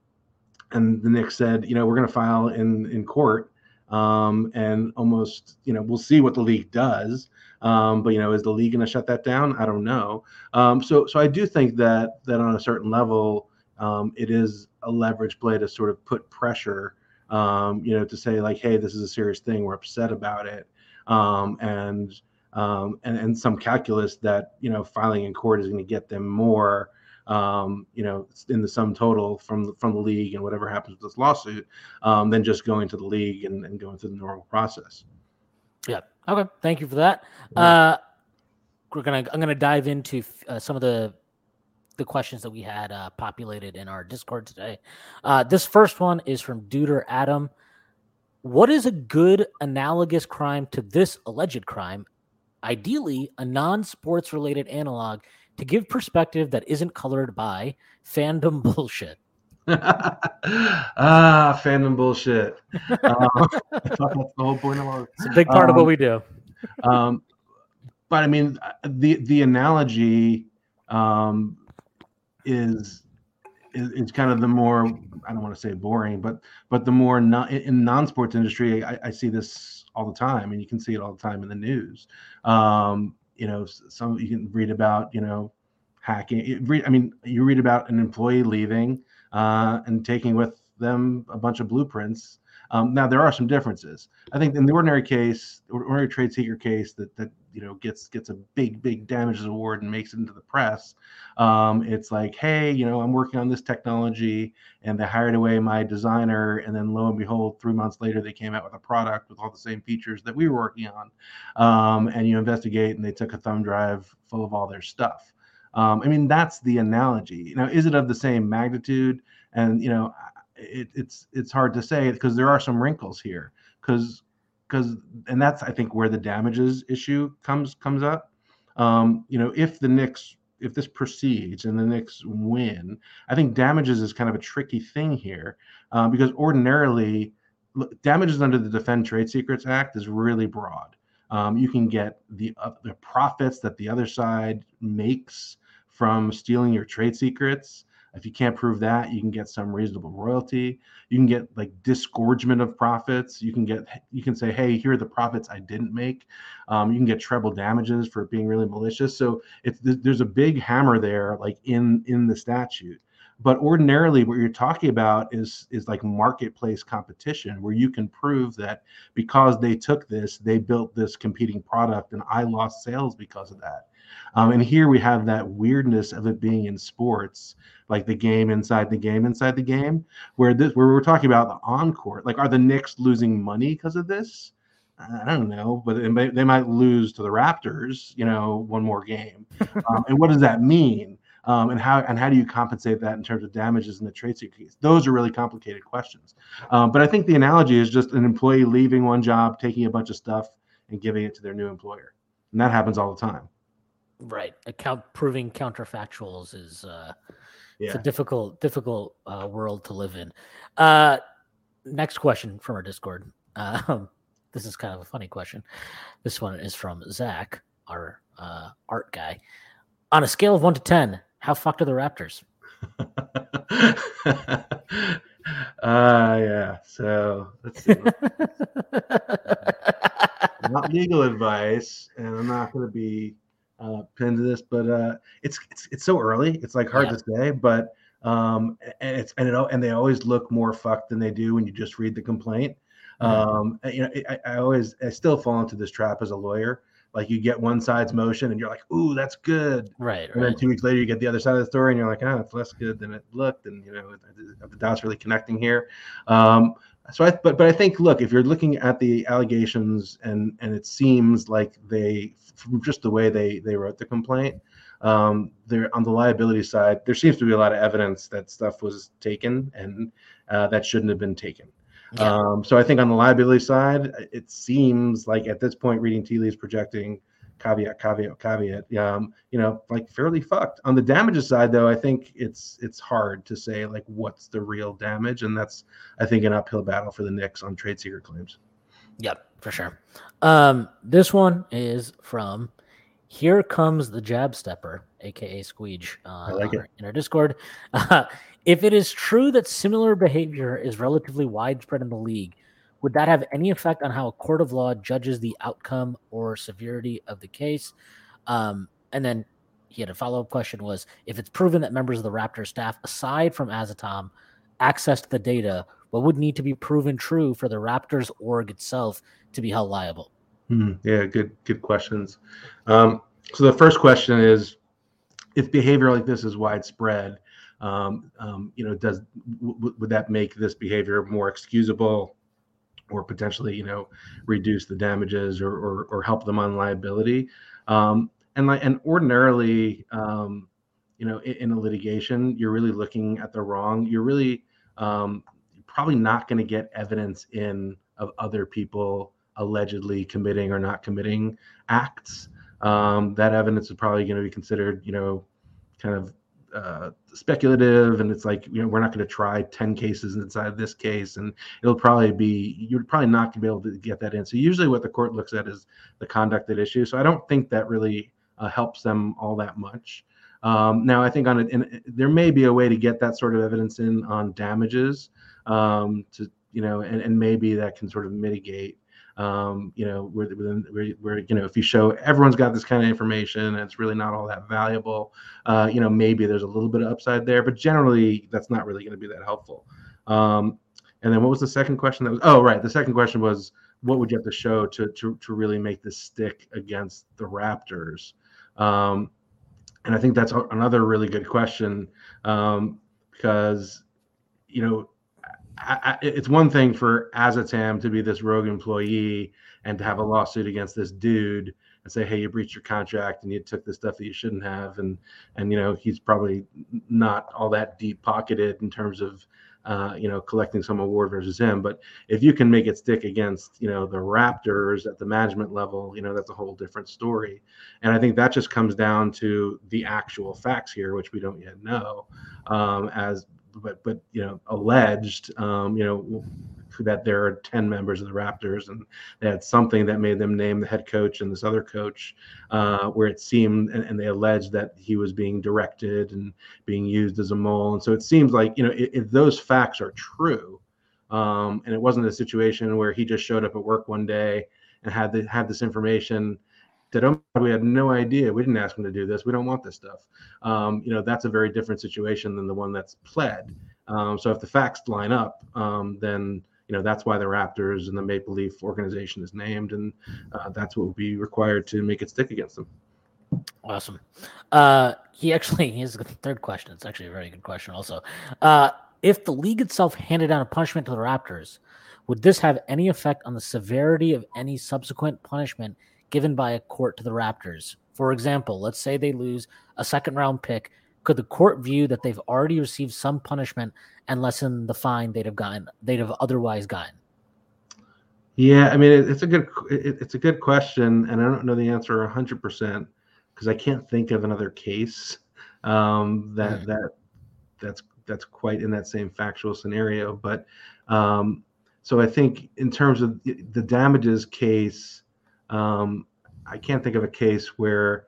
and the Knicks said, you know, we're going to file in in court um, and almost you know we'll see what the league does. Um, but you know, is the league going to shut that down? I don't know. Um, so so I do think that that on a certain level, um, it is a leverage play to sort of put pressure. Um, you know, to say like, hey, this is a serious thing. We're upset about it, um, and um, and and some calculus that you know filing in court is going to get them more um, you know, in the sum total from from the league and whatever happens with this lawsuit, um, than just going to the league and, and going through the normal process. Yeah. Okay. Thank you for that. Yeah. Uh, we're gonna I'm gonna dive into uh, some of the the questions that we had uh, populated in our Discord today. Uh, this first one is from Deuter Adam. What is a good analogous crime to this alleged crime? Ideally, a non-sports related analog to give perspective that isn't colored by fandom bullshit. ah, fandom bullshit. Uh, that's the whole point of It's a big part um, of what um, we do. um, but I mean, the the analogy um, is, is, is kind of the more I don't want to say boring, but but the more non, in non sports industry, I, I, see this all the time, and you can see it all the time in the news. Um, you know, some you can read about, you know, hacking. I mean, you read about an employee leaving uh, and taking with them a bunch of blueprints. Um, now there are some differences. I think in the ordinary case, ordinary trade secret case that that you know gets gets a big big damages award and makes it into the press. Um, it's like, hey, you know, I'm working on this technology, and they hired away my designer, and then lo and behold, three months later they came out with a product with all the same features that we were working on. Um, and you investigate, and they took a thumb drive full of all their stuff. Um, I mean, that's the analogy. Now, is it of the same magnitude? And you know, it, it's it's hard to say because there are some wrinkles here. Because because and that's I think where the damages issue comes comes up. Um, you know, if the Knicks if this proceeds and the Knicks win, I think damages is kind of a tricky thing here uh, because ordinarily damages under the Defend Trade Secrets Act is really broad. Um, you can get the uh, the profits that the other side makes from stealing your trade secrets. If you can't prove that, you can get some reasonable royalty. You can get like disgorgement of profits. You can get you can say, hey, here are the profits I didn't make. Um, you can get treble damages for being really malicious. So it's there's a big hammer there, like in in the statute. But ordinarily, what you're talking about is is like marketplace competition, where you can prove that because they took this, they built this competing product, and I lost sales because of that. Um, and here we have that weirdness of it being in sports, like the game inside the game inside the game, where this where we're talking about the on court. Like, are the Knicks losing money because of this? I don't know, but may, they might lose to the Raptors, you know, one more game. Um, and what does that mean? Um, and how and how do you compensate that in terms of damages in the trade secret case? Those are really complicated questions. Um, but I think the analogy is just an employee leaving one job, taking a bunch of stuff, and giving it to their new employer, and that happens all the time. Right. Account proving counterfactuals is uh yeah. it's a difficult, difficult uh, world to live in. Uh next question from our Discord. Um, this is kind of a funny question. This one is from Zach, our uh, art guy. On a scale of one to ten, how fucked are the Raptors? uh yeah. So let's see. not legal advice, and I'm not going to be uh, pinned to this, but uh, it's it's it's so early. It's like hard yeah. to say, but um, and it's and it and they always look more fucked than they do when you just read the complaint. Um, you know, I, I always I still fall into this trap as a lawyer. Like you get one side's motion and you're like, "Ooh, that's good," right? And right. then two weeks later, you get the other side of the story and you're like, "Ah, it's less good than it looked," and you know, the dots really connecting here. Um, so I, but but I think look, if you're looking at the allegations and and it seems like they from just the way they they wrote the complaint, um, there on the liability side, there seems to be a lot of evidence that stuff was taken and uh, that shouldn't have been taken. Yeah. Um, so I think on the liability side, it seems like at this point, reading tea leaves projecting caveat, caveat, caveat. Um, you know, like fairly fucked. On the damages side, though, I think it's it's hard to say like what's the real damage, and that's I think an uphill battle for the Knicks on trade secret claims. Yep, for sure. Um, this one is from Here Comes the Jab Stepper, aka Squeege, uh, like our, in our Discord. Uh, if it is true that similar behavior is relatively widespread in the league, would that have any effect on how a court of law judges the outcome or severity of the case? Um, and then he had a follow up question was if it's proven that members of the Raptor staff, aside from Azotam, accessed the data, what would need to be proven true for the Raptors org itself to be held liable? Hmm, yeah, good good questions. Um, so the first question is, if behavior like this is widespread, um, um, you know, does w- would that make this behavior more excusable, or potentially, you know, reduce the damages or or, or help them on liability? Um, and like and ordinarily, um, you know, in, in, a litigation, you're really looking at the wrong. You're really um, probably not going to get evidence in of other people allegedly committing or not committing acts. Um, that evidence is probably going to be considered, you know, kind of uh, speculative, and it's like you know we're not going to try ten cases inside this case, and it'll probably be you're probably not going to be able to get that in. So usually, what the court looks at is the conduct at issue. So I don't think that really uh, helps them all that much. Um, now, I think on it, in, there may be a way to get that sort of evidence in on damages um, to you know, and, and maybe that can sort of mitigate um, you know, where, where, where, you know, if you show everyone's got this kind of information and it's really not all that valuable, uh, you know, maybe there's a little bit of upside there, but generally that's not really going to be that helpful. Um, and then what was the second question? That was oh right, the second question was what would you have to show to to to really make this stick against the Raptors? Um, and I think that's another really good question um, because you know I, it's one thing for Azotam to be this rogue employee and to have a lawsuit against this dude and say, "Hey, you breached your contract and you took the stuff that you shouldn't have," and and you know he's probably not all that deep pocketed in terms of uh, you know collecting some award versus him. But if you can make it stick against you know the Raptors at the management level, you know that's a whole different story. And I think that just comes down to the actual facts here, which we don't yet know, um, as but but you know alleged um, you know that there are 10 members of the Raptors and they had something that made them name the head coach and this other coach uh, where it seemed and, and, they alleged that he was being directed and being used as a mole. And so it seems like you know if, if those facts are true um, and it wasn't a situation where he just showed up at work one day and had the, had this information that oh, we had no idea. We didn't ask him to do this. We don't want this stuff. Um, you know, that's a very different situation than the one that's pled. Um, so if the facts line up, um, then you know that's why the Raptors and the Maple Leaf organization is named, and uh, that's what will be required to make it stick against them. Awesome. Uh, he actually he has a third question. It's actually a very good question. Also, uh, if the league itself handed down a punishment to the Raptors, would this have any effect on the severity of any subsequent punishment given by a court to the Raptors. For example, let's say they lose a second round pick. Could the court view that they've already received some punishment and lessen the fine they'd have gotten they'd have otherwise gotten? Yeah, I mean it's a good it's a good question, and I don't know the answer hundred percent because I can't think of another case um, that mm. that that's that's quite in that same factual scenario. But um, so I think in terms of the damages case, um, I can't think of a case where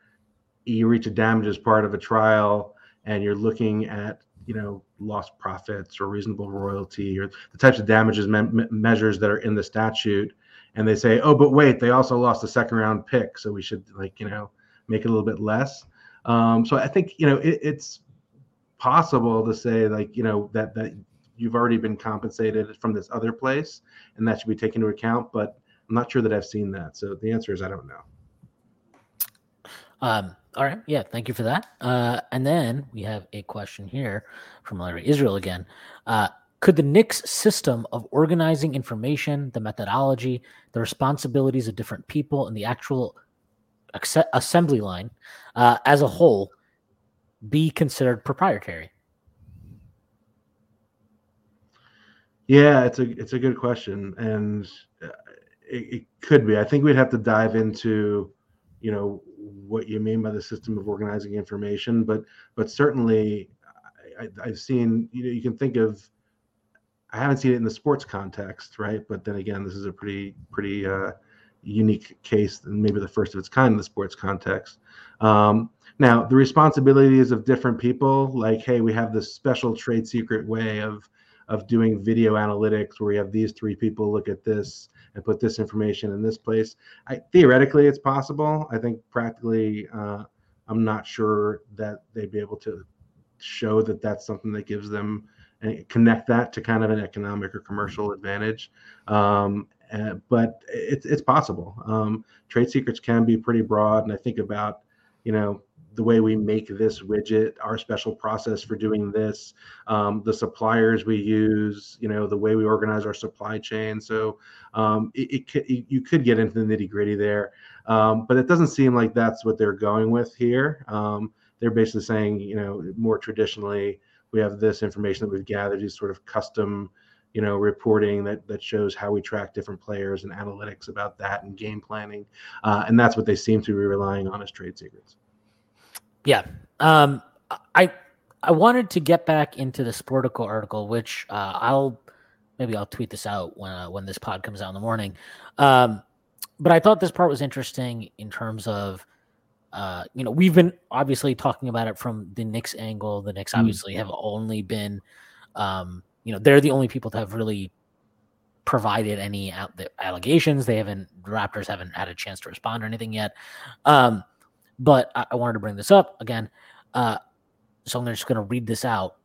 you reach a damages part of a trial and you're looking at you know lost profits or reasonable royalty or the types of damages me- measures that are in the statute. And they say oh but wait they also lost a second round pick so we should like you know make it a little bit less. Um, so i think you know it, it's possible to say like you know that that you've already been compensated from this other place and that should be taken into account but I'm not sure that I've seen that. So the answer is I don't know. Um, all right. Yeah. Thank you for that. Uh, and then we have a question here from Larry Israel again. Uh, could the Knicks system of organizing information, the methodology, the responsibilities of different people, and the actual assembly line uh, as a whole be considered proprietary? Yeah, it's a it's a good question, and it, it, could be. I think we'd have to dive into, you know, what you mean by the system of organizing information, but but certainly, I, have seen. You know, you can think of. I haven't seen it in the sports context, right? But then again, this is a pretty pretty uh, unique case, and maybe the first of its kind in the sports context. Um, now, the responsibilities of different people, like, hey, we have this special trade secret way of of doing video analytics where we have these three people look at this and put this information in this place. I, theoretically, it's possible. I think practically, uh, I'm not sure that they'd be able to show that that's something that gives them and connect that to kind of an economic or commercial advantage. Um, uh, but it's it's possible. Um, trade secrets can be pretty broad, and I think about you know the way we make this widget, our special process for doing this, um, the suppliers we use, you know, the way we organize our supply chain. So um, it, it, you could get into the nitty gritty there, um, but it doesn't seem like that's what they're going with here. Um, they're basically saying, you know, more traditionally, we have this information that we've gathered, these sort of custom you know reporting that that shows how we track different players and analytics about that and game planning uh, and that's what they seem to be relying on as trade secrets yeah um, i i wanted to get back into the sportico article which uh, i'll maybe i'll tweet this out when uh, when this pod comes out in the morning um, but i thought this part was interesting in terms of uh, you know, we've been obviously talking about it from the Knicks angle. The Knicks mm. obviously have only been um, you know they're the only people that have really provided any out the allegations. They haven't the Raptors haven't had a chance to respond or anything yet. Um, but I, I wanted to bring this up again. Uh, so I'm just going to read this out.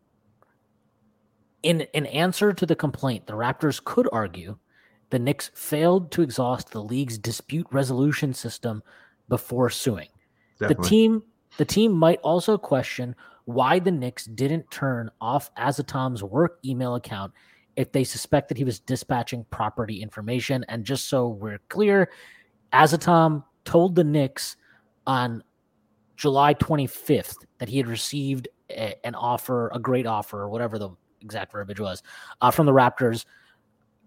In an answer to the complaint, the Raptors could argue the Knicks failed to exhaust the league's dispute resolution system before suing. Definitely. The team the team might also question why the Knicks didn't turn off Azotam's work email account if they suspected he was dispatching property information. And just so we're clear, Azatom told the Knicks on July 25th that he had received a, an offer, a great offer, or whatever the exact verbiage was, uh, from the Raptors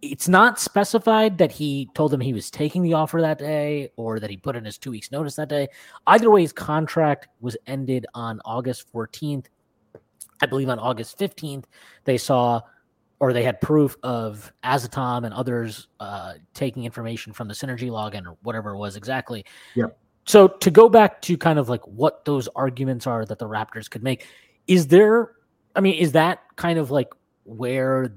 it's not specified that he told them he was taking the offer that day or that he put in his two weeks notice that day. Either way, his contract was ended on August 14th. I believe on August 15th, they saw or they had proof of Azotam and others uh, taking information from the synergy login or whatever it was exactly. Yeah. So to go back to kind of like what those arguments are that the Raptors could make, is there, I mean, is that kind of like where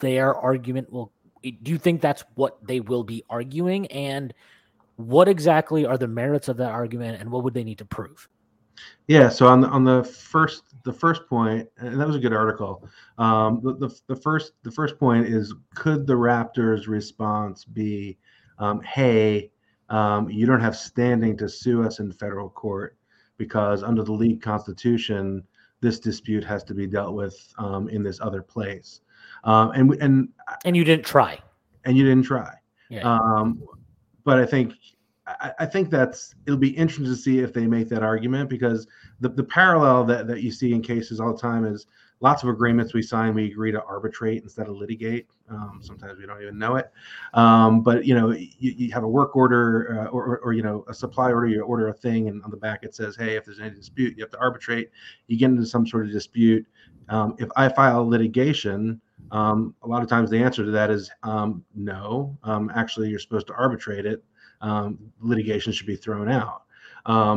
their argument will do you think that's what they will be arguing? And what exactly are the merits of that argument and what would they need to prove? Yeah so on the on the first the first point and that was a good article um, the, the, the first the first point is could the raptors response be um, hey um, you don't have standing to sue us in federal court because under the league constitution this dispute has to be dealt with um, in this other place um, and and and you didn't try, and you didn't try. Yeah. Um, but I think I, I, think that's it'll be interesting to see if they make that argument because the, the parallel that, that you see in cases all the time is lots of agreements we sign we agree to arbitrate instead of litigate um, sometimes we don't even know it um, but you know you, you have a work order uh, or, or, you know a supply order you order a thing and on the back it says hey if there's any dispute you have to arbitrate you get into some sort of dispute um, if i file litigation um, a lot of times the answer to that is um, no. Um, actually, you're supposed to arbitrate it. Litigation should be thrown out.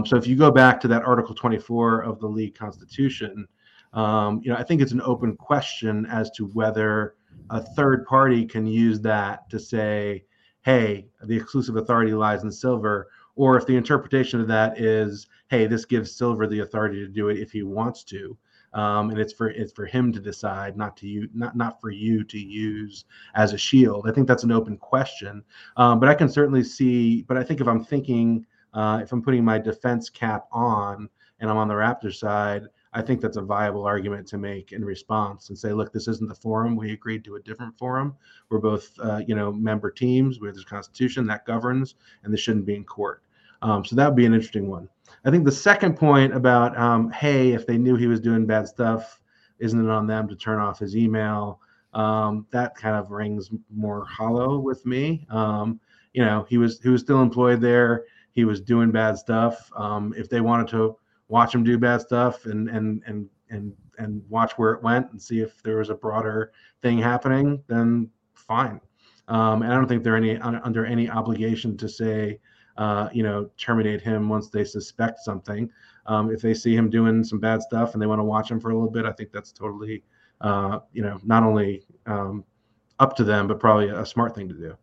So if you go back to that Article 24 of the league constitution, um, you know I think it's an open question as to whether a third party can use that to say, "Hey, the exclusive authority lies in Silver," or if the interpretation of that is, "Hey, this gives Silver the authority to do it if he wants to." um, and it's for it's for him to decide, not to you, not not for you to use as a shield. I think that's an open question, um, but I can certainly see. But I think if I'm thinking, uh, if I'm putting my defense cap on, and I'm on the Raptor side, I think that's a viable argument to make in response and say, look, this isn't the forum. We agreed to a different forum. We're both, uh, you know, member teams. We have this constitution that governs, and this shouldn't be in court. Um, so that would be an interesting one. I think the second point about, um, hey, if they knew he was doing bad stuff, isn't it on them to turn off his email? Um, that kind of rings more hollow with me. Um, you know, he was he was still employed there. He was doing bad stuff. Um, if they wanted to watch him do bad stuff and and and and and watch where it went and see if there was a broader thing happening, then fine. Um, and I don't think they're any under any obligation to say, uh, you know, terminate him once they suspect something. Um, if they see him doing some bad stuff and they want to watch him for a little bit, I think that's totally uh, you know, not only um, up to them, but probably a smart thing to do.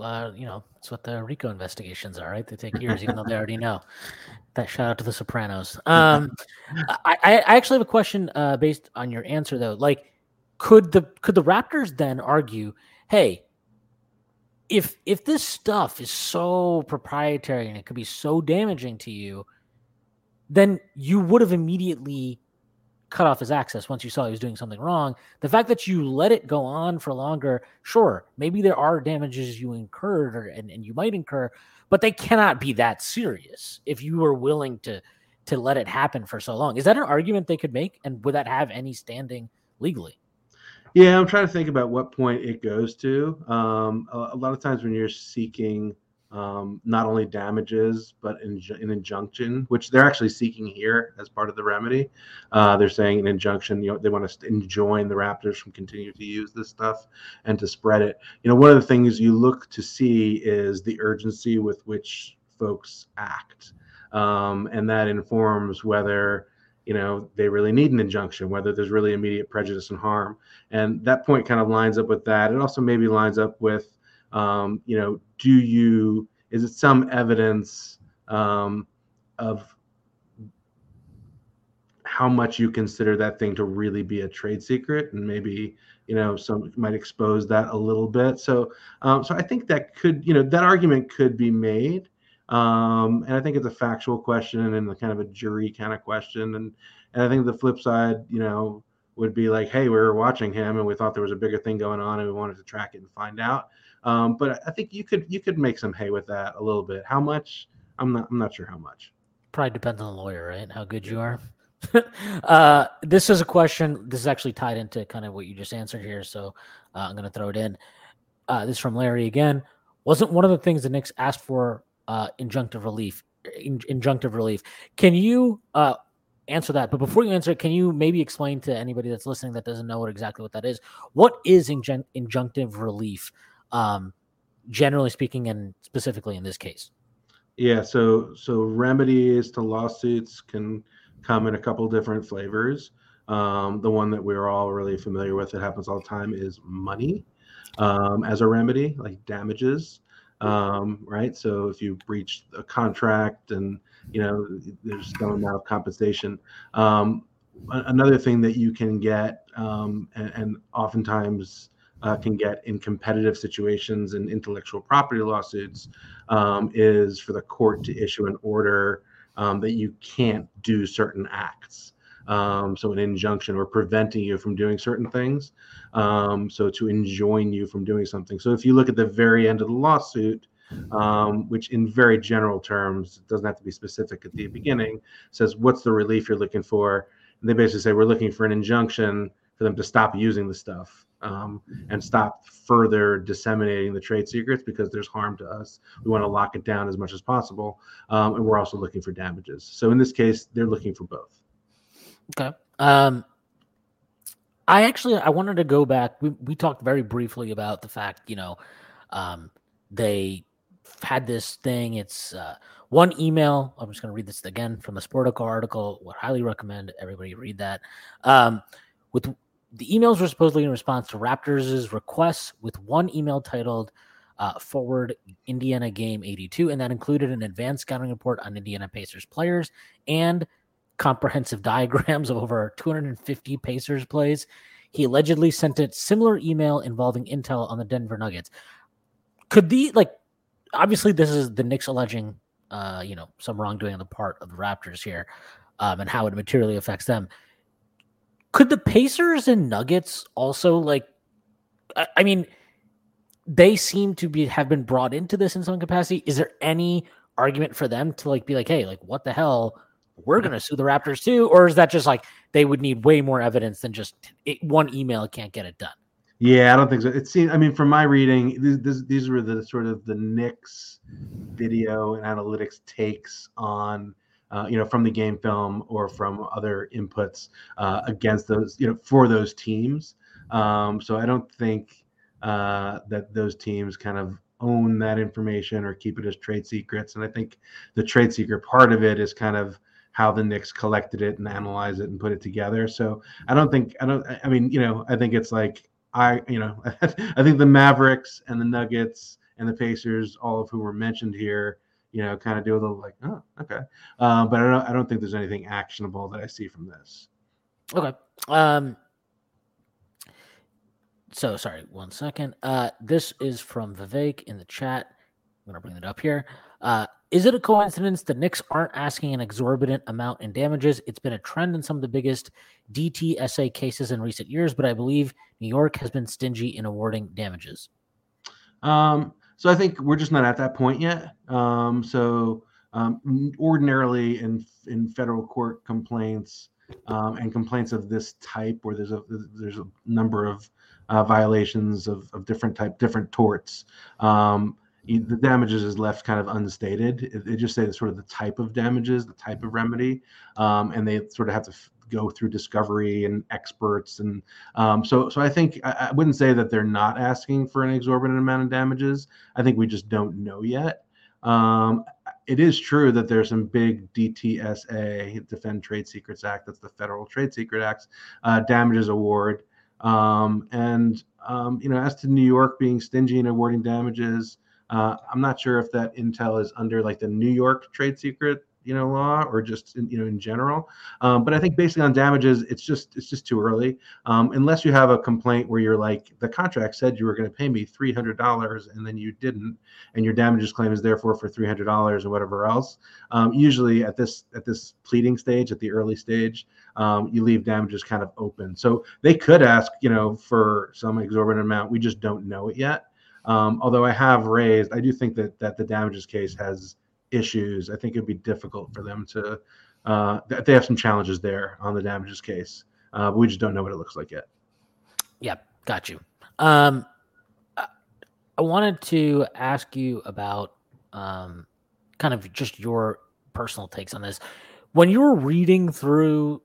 Uh, you know, it's what the RICO investigations are, right? They take years, even though they already know. That shout out to the Sopranos. Um, I, I actually have a question uh, based on your answer, though. Like, could the could the Raptors then argue, hey, if if this stuff is so proprietary and it could be so damaging to you, then you would have immediately cut off his access once you saw he was doing something wrong. The fact that you let it go on for longer, sure, maybe there are damages you incurred or, and, and you might incur, but they cannot be that serious if you were willing to to let it happen for so long. Is that an argument they could make? And would that have any standing legally? Yeah, I'm trying to think about what point it goes to. Um, a, a, lot of times when you're seeking um, not only damages but in, an injunction, which they're actually seeking here as part of the remedy, uh, they're saying an injunction. You know, they want to enjoin the Raptors from continuing to use this stuff and to spread it. You know, one of the things you look to see is the urgency with which folks act, um, and that informs whether you know they really need an injunction whether there's really immediate prejudice and harm and that point kind of lines up with that it also maybe lines up with um, you know do you is it some evidence um, of how much you consider that thing to really be a trade secret and maybe you know some might expose that a little bit so um, so i think that could you know that argument could be made um, and I think it's a factual question and a kind of a jury kind of question. And and I think the flip side, you know, would be like, hey, we were watching him and we thought there was a bigger thing going on and we wanted to track it and find out. Um, but I think you could you could make some hay with that a little bit. How much? I'm not I'm not sure how much. Probably depends on the lawyer, right? How good you are. uh, this is a question. This is actually tied into kind of what you just answered here, so uh, I'm going to throw it in. Uh, this is from Larry again. Wasn't one of the things the Knicks asked for uh, injunctive relief. In, injunctive relief. Can you uh, answer that? But before you answer it, can you maybe explain to anybody that's listening that doesn't know what exactly what that is? What is injun- injunctive relief, um, generally speaking, and specifically in this case? Yeah, so so remedies to lawsuits can come in a couple different flavors. Um, the one that we're all really familiar with, that happens all the time, is money um, as a remedy, like damages um, right? So if you breach a contract and you know there's some amount of compensation. Um, another thing that you can get, um, and, and, oftentimes uh, can get in competitive situations and intellectual property lawsuits, um, is for the court to issue an order um, that you can't do certain acts. Um, so an injunction or preventing you from doing certain things. Um, so to enjoin you from doing something. So if you look at the very end of the lawsuit, um, which in very general terms doesn't have to be specific at the beginning, says what's the relief you're looking for, and they basically say we're looking for an injunction for them to stop using the stuff um, and stop further disseminating the trade secrets because there's harm to us. We want to lock it down as much as possible, um, and we're also looking for damages. So in this case, they're looking for both. Okay. Um, I actually I wanted to go back. We we talked very briefly about the fact, you know, um, they had this thing. It's uh, one email. I'm just going to read this again from the Sportico article. Would highly recommend everybody read that. Um, with the emails were supposedly in response to Raptors' requests, with one email titled uh, "Forward Indiana Game 82," and that included an advanced scouting report on Indiana Pacers players and comprehensive diagrams of over 250 Pacers plays. He allegedly sent a similar email involving intel on the Denver Nuggets. Could the like obviously this is the Knicks alleging uh, you know, some wrongdoing on the part of the Raptors here, um, and how it materially affects them. Could the Pacers and Nuggets also like I, I mean they seem to be have been brought into this in some capacity. Is there any argument for them to like be like, hey, like what the hell? we're mm-hmm. going to sue the Raptors too? Or is that just like they would need way more evidence than just it, one email can't get it done? Yeah, I don't think so. It seems, I mean, from my reading, these, these were the sort of the Knicks video and analytics takes on, uh, you know, from the game film or from other inputs uh, against those, you know, for those teams. Um, so I don't think uh, that those teams kind of own that information or keep it as trade secrets. And I think the trade secret part of it is kind of how the Knicks collected it and analyzed it and put it together. So I don't think I don't. I mean, you know, I think it's like I, you know, I think the Mavericks and the Nuggets and the Pacers, all of who were mentioned here, you know, kind of do a little like, oh, okay. Uh, but I don't, I don't think there's anything actionable that I see from this. Okay. Um. So sorry, one second. Uh, this is from Vivek in the chat. I'm gonna bring it up here. Uh, is it a coincidence the Knicks aren't asking an exorbitant amount in damages? It's been a trend in some of the biggest DTSA cases in recent years, but I believe New York has been stingy in awarding damages. Um, so I think we're just not at that point yet. Um, so um, ordinarily in in federal court complaints um, and complaints of this type, where there's a there's a number of uh, violations of, of different type different torts. Um, the damages is left kind of unstated. They just say the sort of the type of damages, the type of remedy, um, and they sort of have to go through discovery and experts, and um, so so I think I, I, wouldn't say that they're not asking for an exorbitant amount of damages. I think we just don't know yet. Um, it is true that there's some big DTSA, Defend Trade Secrets Act, that's the Federal Trade Secret Act's uh, damages award. Um, and um, you know, as to New York being stingy in awarding damages, uh, I'm not sure if that intel is under like the New York trade secret you know law or just in, you know in general. Um, but i think basically on damages it's just it's just too early. Um, unless you have a complaint where you're like the contract said you were going to pay me $300 and then you didn't and your damages claim is therefore for $300 or whatever else um, usually at this at this pleading stage at the early stage um, you leave damages kind of open. So they could ask you know for some exorbitant amount. We just don't know it yet. Um, although I have raised, I do think that that the damages case has issues. I think it'd be difficult for them to. Uh, they have some challenges there on the damages case, uh, but we just don't know what it looks like yet. Yep, got you. Um, I wanted to ask you about um, kind of just your personal takes on this. When you were reading through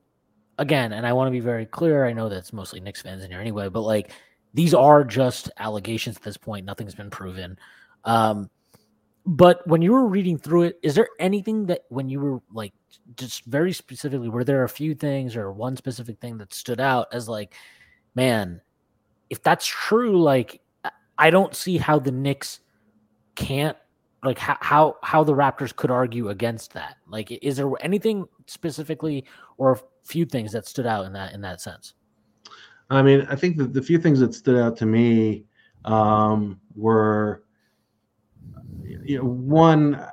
again, and I want to be very clear, I know that's mostly Knicks fans in here anyway, but like these are just allegations at this point. Nothing's been proven. Um, but when you were reading through it, is there anything that when you were like just very specifically, were there a few things or one specific thing that stood out as like, man, if that's true, like I don't see how the Knicks can't like how how how the Raptors could argue against that. Like, is there anything specifically or a few things that stood out in that in that sense? I mean, I think that the few things that stood out to me um, were, you know, one,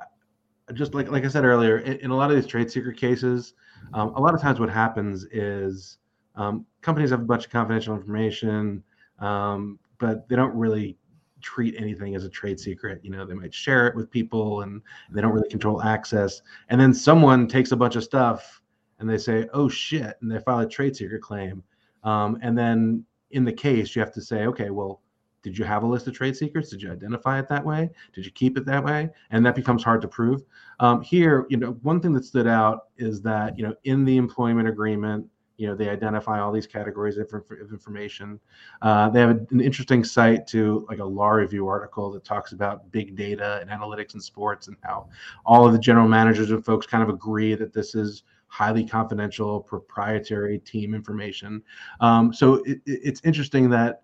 just like like I said earlier, in, in a lot of these trade secret cases, um, a lot of times what happens is um, companies have a bunch of confidential information, um, but they don't really treat anything as a trade secret. You know, they might share it with people, and they don't really control access. And then someone takes a bunch of stuff, and they say, "Oh shit!" and they file a trade secret claim um, and then in the case, you have to say, okay, well, did you have a list of trade secrets? Did you identify it that way? Did you keep it that way? And that becomes hard to prove. Um, here, you know, one thing that stood out is that you know in the employment agreement, you know, they identify all these categories of, information. Uh, they have an interesting cite to like a law review article that talks about big data and analytics in sports and how all of the general managers and folks kind of agree that this is highly confidential, proprietary team information. Um, so it, it's interesting that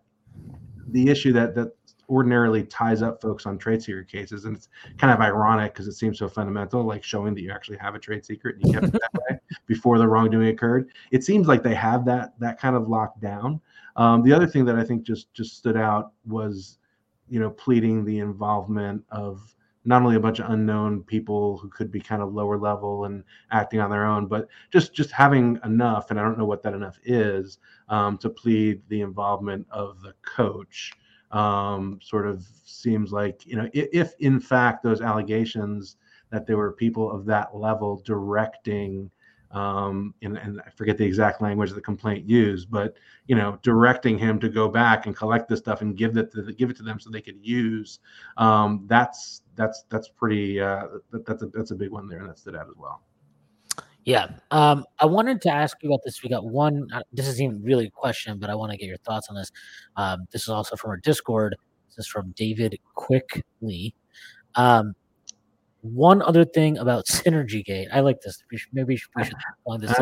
the issue that that ordinarily ties up folks on trade secret cases, and it's kind of ironic because it seems so fundamental, like showing that you actually have a trade secret and you kept it that way before the wrongdoing occurred. It seems like they have that that kind of locked down. Um, the other thing that I think just just stood out was, you know, pleading the involvement of not only a bunch of unknown people who could be kind of lower level and acting on their own, but just just having enough, and I don't know what that enough is, um, to plead the involvement of the coach. Um, sort of seems like you know if, if in fact those allegations that there were people of that level directing um, and, and, I forget the exact language the complaint used, but you know, directing him to go back and collect this stuff and give it to give it to them so they could use. Um, that's that's that's pretty uh, that, that's a that's a big one there, and that stood out as well. Yeah, um, I wanted to ask you about this. We got one. Uh, this isn't really a question, but I want to get your thoughts on this. Um, this is also from our Discord. This is from David Quickly. Um, one other thing about Synergy Gate. I like this. We should, maybe we should, we should on this.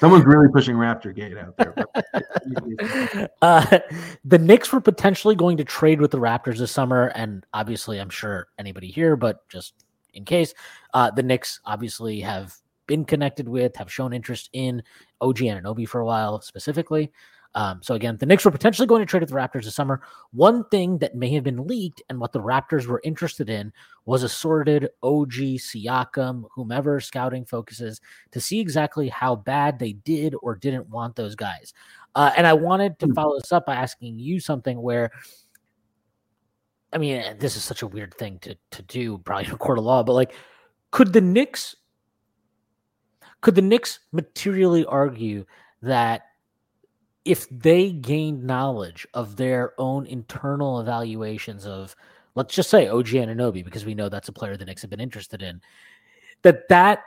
Someone's really pushing Raptor Gate out there. uh, the Knicks were potentially going to trade with the Raptors this summer, and obviously, I'm sure anybody here, but just in case, uh, the Knicks obviously have been connected with, have shown interest in OG Anunoby for a while specifically. Um, so again, the Knicks were potentially going to trade with the Raptors this summer. One thing that may have been leaked and what the Raptors were interested in was assorted OG Siakam, whomever scouting focuses, to see exactly how bad they did or didn't want those guys. Uh, and I wanted to hmm. follow this up by asking you something where I mean, this is such a weird thing to to do, probably in a court of law, but like, could the Knicks could the Knicks materially argue that if they gained knowledge of their own internal evaluations of, let's just say OG Anunoby, because we know that's a player the Knicks have been interested in, that that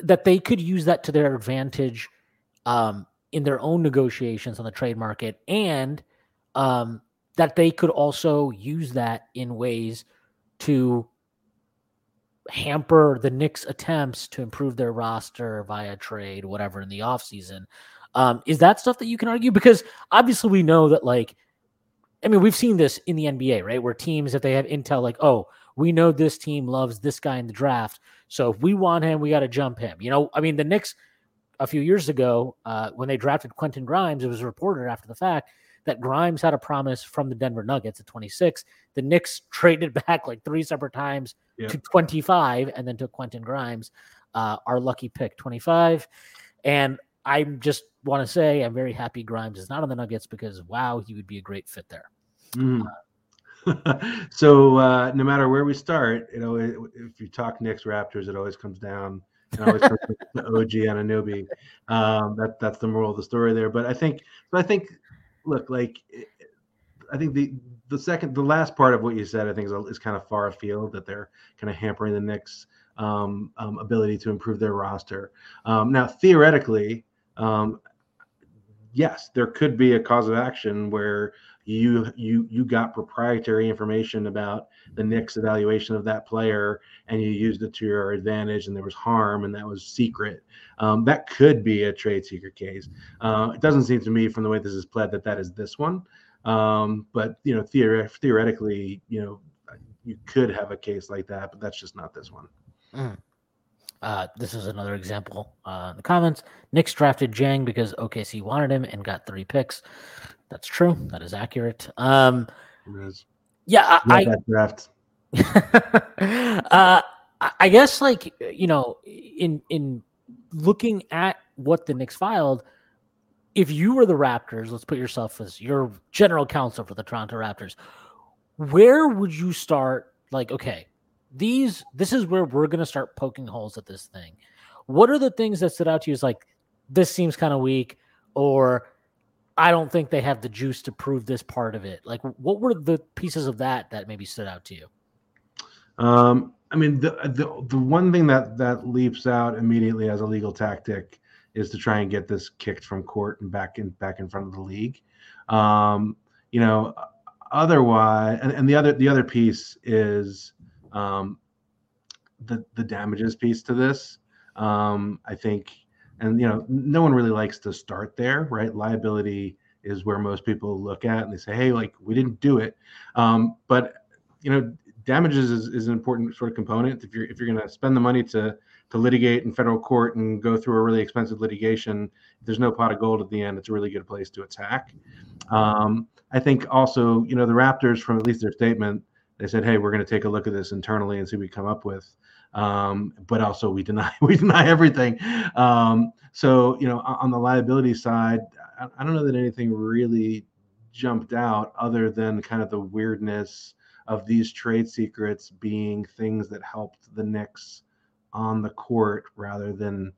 that they could use that to their advantage um, in their own negotiations on the trade market, and um, that they could also use that in ways to hamper the Knicks' attempts to improve their roster via trade, whatever, in the offseason. Um, is that stuff that you can argue? Because obviously we know that, like, I mean, we've seen this in the NBA, right? Where teams, if they have intel, like, oh, we know this team loves this guy in the draft. So if we want him, we got to jump him. You know, I mean, the Knicks a few years ago, uh, when they drafted Quentin Grimes, it was reported after the fact that Grimes had a promise from the Denver Nuggets at 26. The Knicks traded back like three separate times yep. to 25 and then took Quentin Grimes, uh, our lucky pick, 25. And I'm just want to say I'm very happy Grimes is not on the Nuggets because wow, he would be a great fit there. Mm. so uh, no matter where we start, you know, if you talk Knicks Raptors, it always comes down. It always comes to OG Anunoby. Um, that that's the moral of the story there. But I think, but I think, look, like, I think the the second, the last part of what you said, I think is, is kind of far afield that they're kind of hampering the Knicks' um, um, ability to improve their roster. Um, now, theoretically, um, yes, there could be a cause of action where you you you got proprietary information about the Knicks evaluation of that player and you used it to your advantage and there was harm and that was secret. Um, that could be a trade secret case. Uh, it doesn't seem to me from the way this is pled that that is this one. Um, but you know, theoret- theoretically, you know, you could have a case like that, but that's just not this one. Mm. Uh, this is another example uh, in the comments. Knicks drafted Dieng because OKC wanted him and got three picks. That's true. That is accurate. Um, yeah, I, I draft. uh, I guess like you know, in in looking at what the Knicks filed, if you were the Raptors, let's put yourself as your general counsel for the Toronto Raptors, where would you start? Like, okay, these this is where we're going to start poking holes at this thing. What are the things that stood out to you as like this seems kind of weak or I don't think they have the juice to prove this part of it. Like what were the pieces of that that maybe stood out to you? Um I mean the the the one thing that that leaps out immediately as a legal tactic is to try and get this kicked from court and back in back in front of the league. Um, you know, otherwise, and, and the other the other piece is um, the the damages piece to this. Um, I think, and you know, no one really likes to start there, right? Liability is where most people look at and they say, hey, like we didn't do it. Um, but you know, damages is, is an important sort of component. If you're if you're going to spend the money to to litigate in federal court and go through a really expensive litigation, there's no pot of gold at the end. It's a really good place to attack. Um, I think also, you know, the Raptors, from at least their statement, they said, "Hey, we're going to take a look at this internally and see what we come up with." Um, but also, we deny we deny everything. Um, so, you know, on the liability side, I, I don't know that anything really jumped out other than kind of the weirdness of these trade secrets being things that helped the Knicks on the court rather than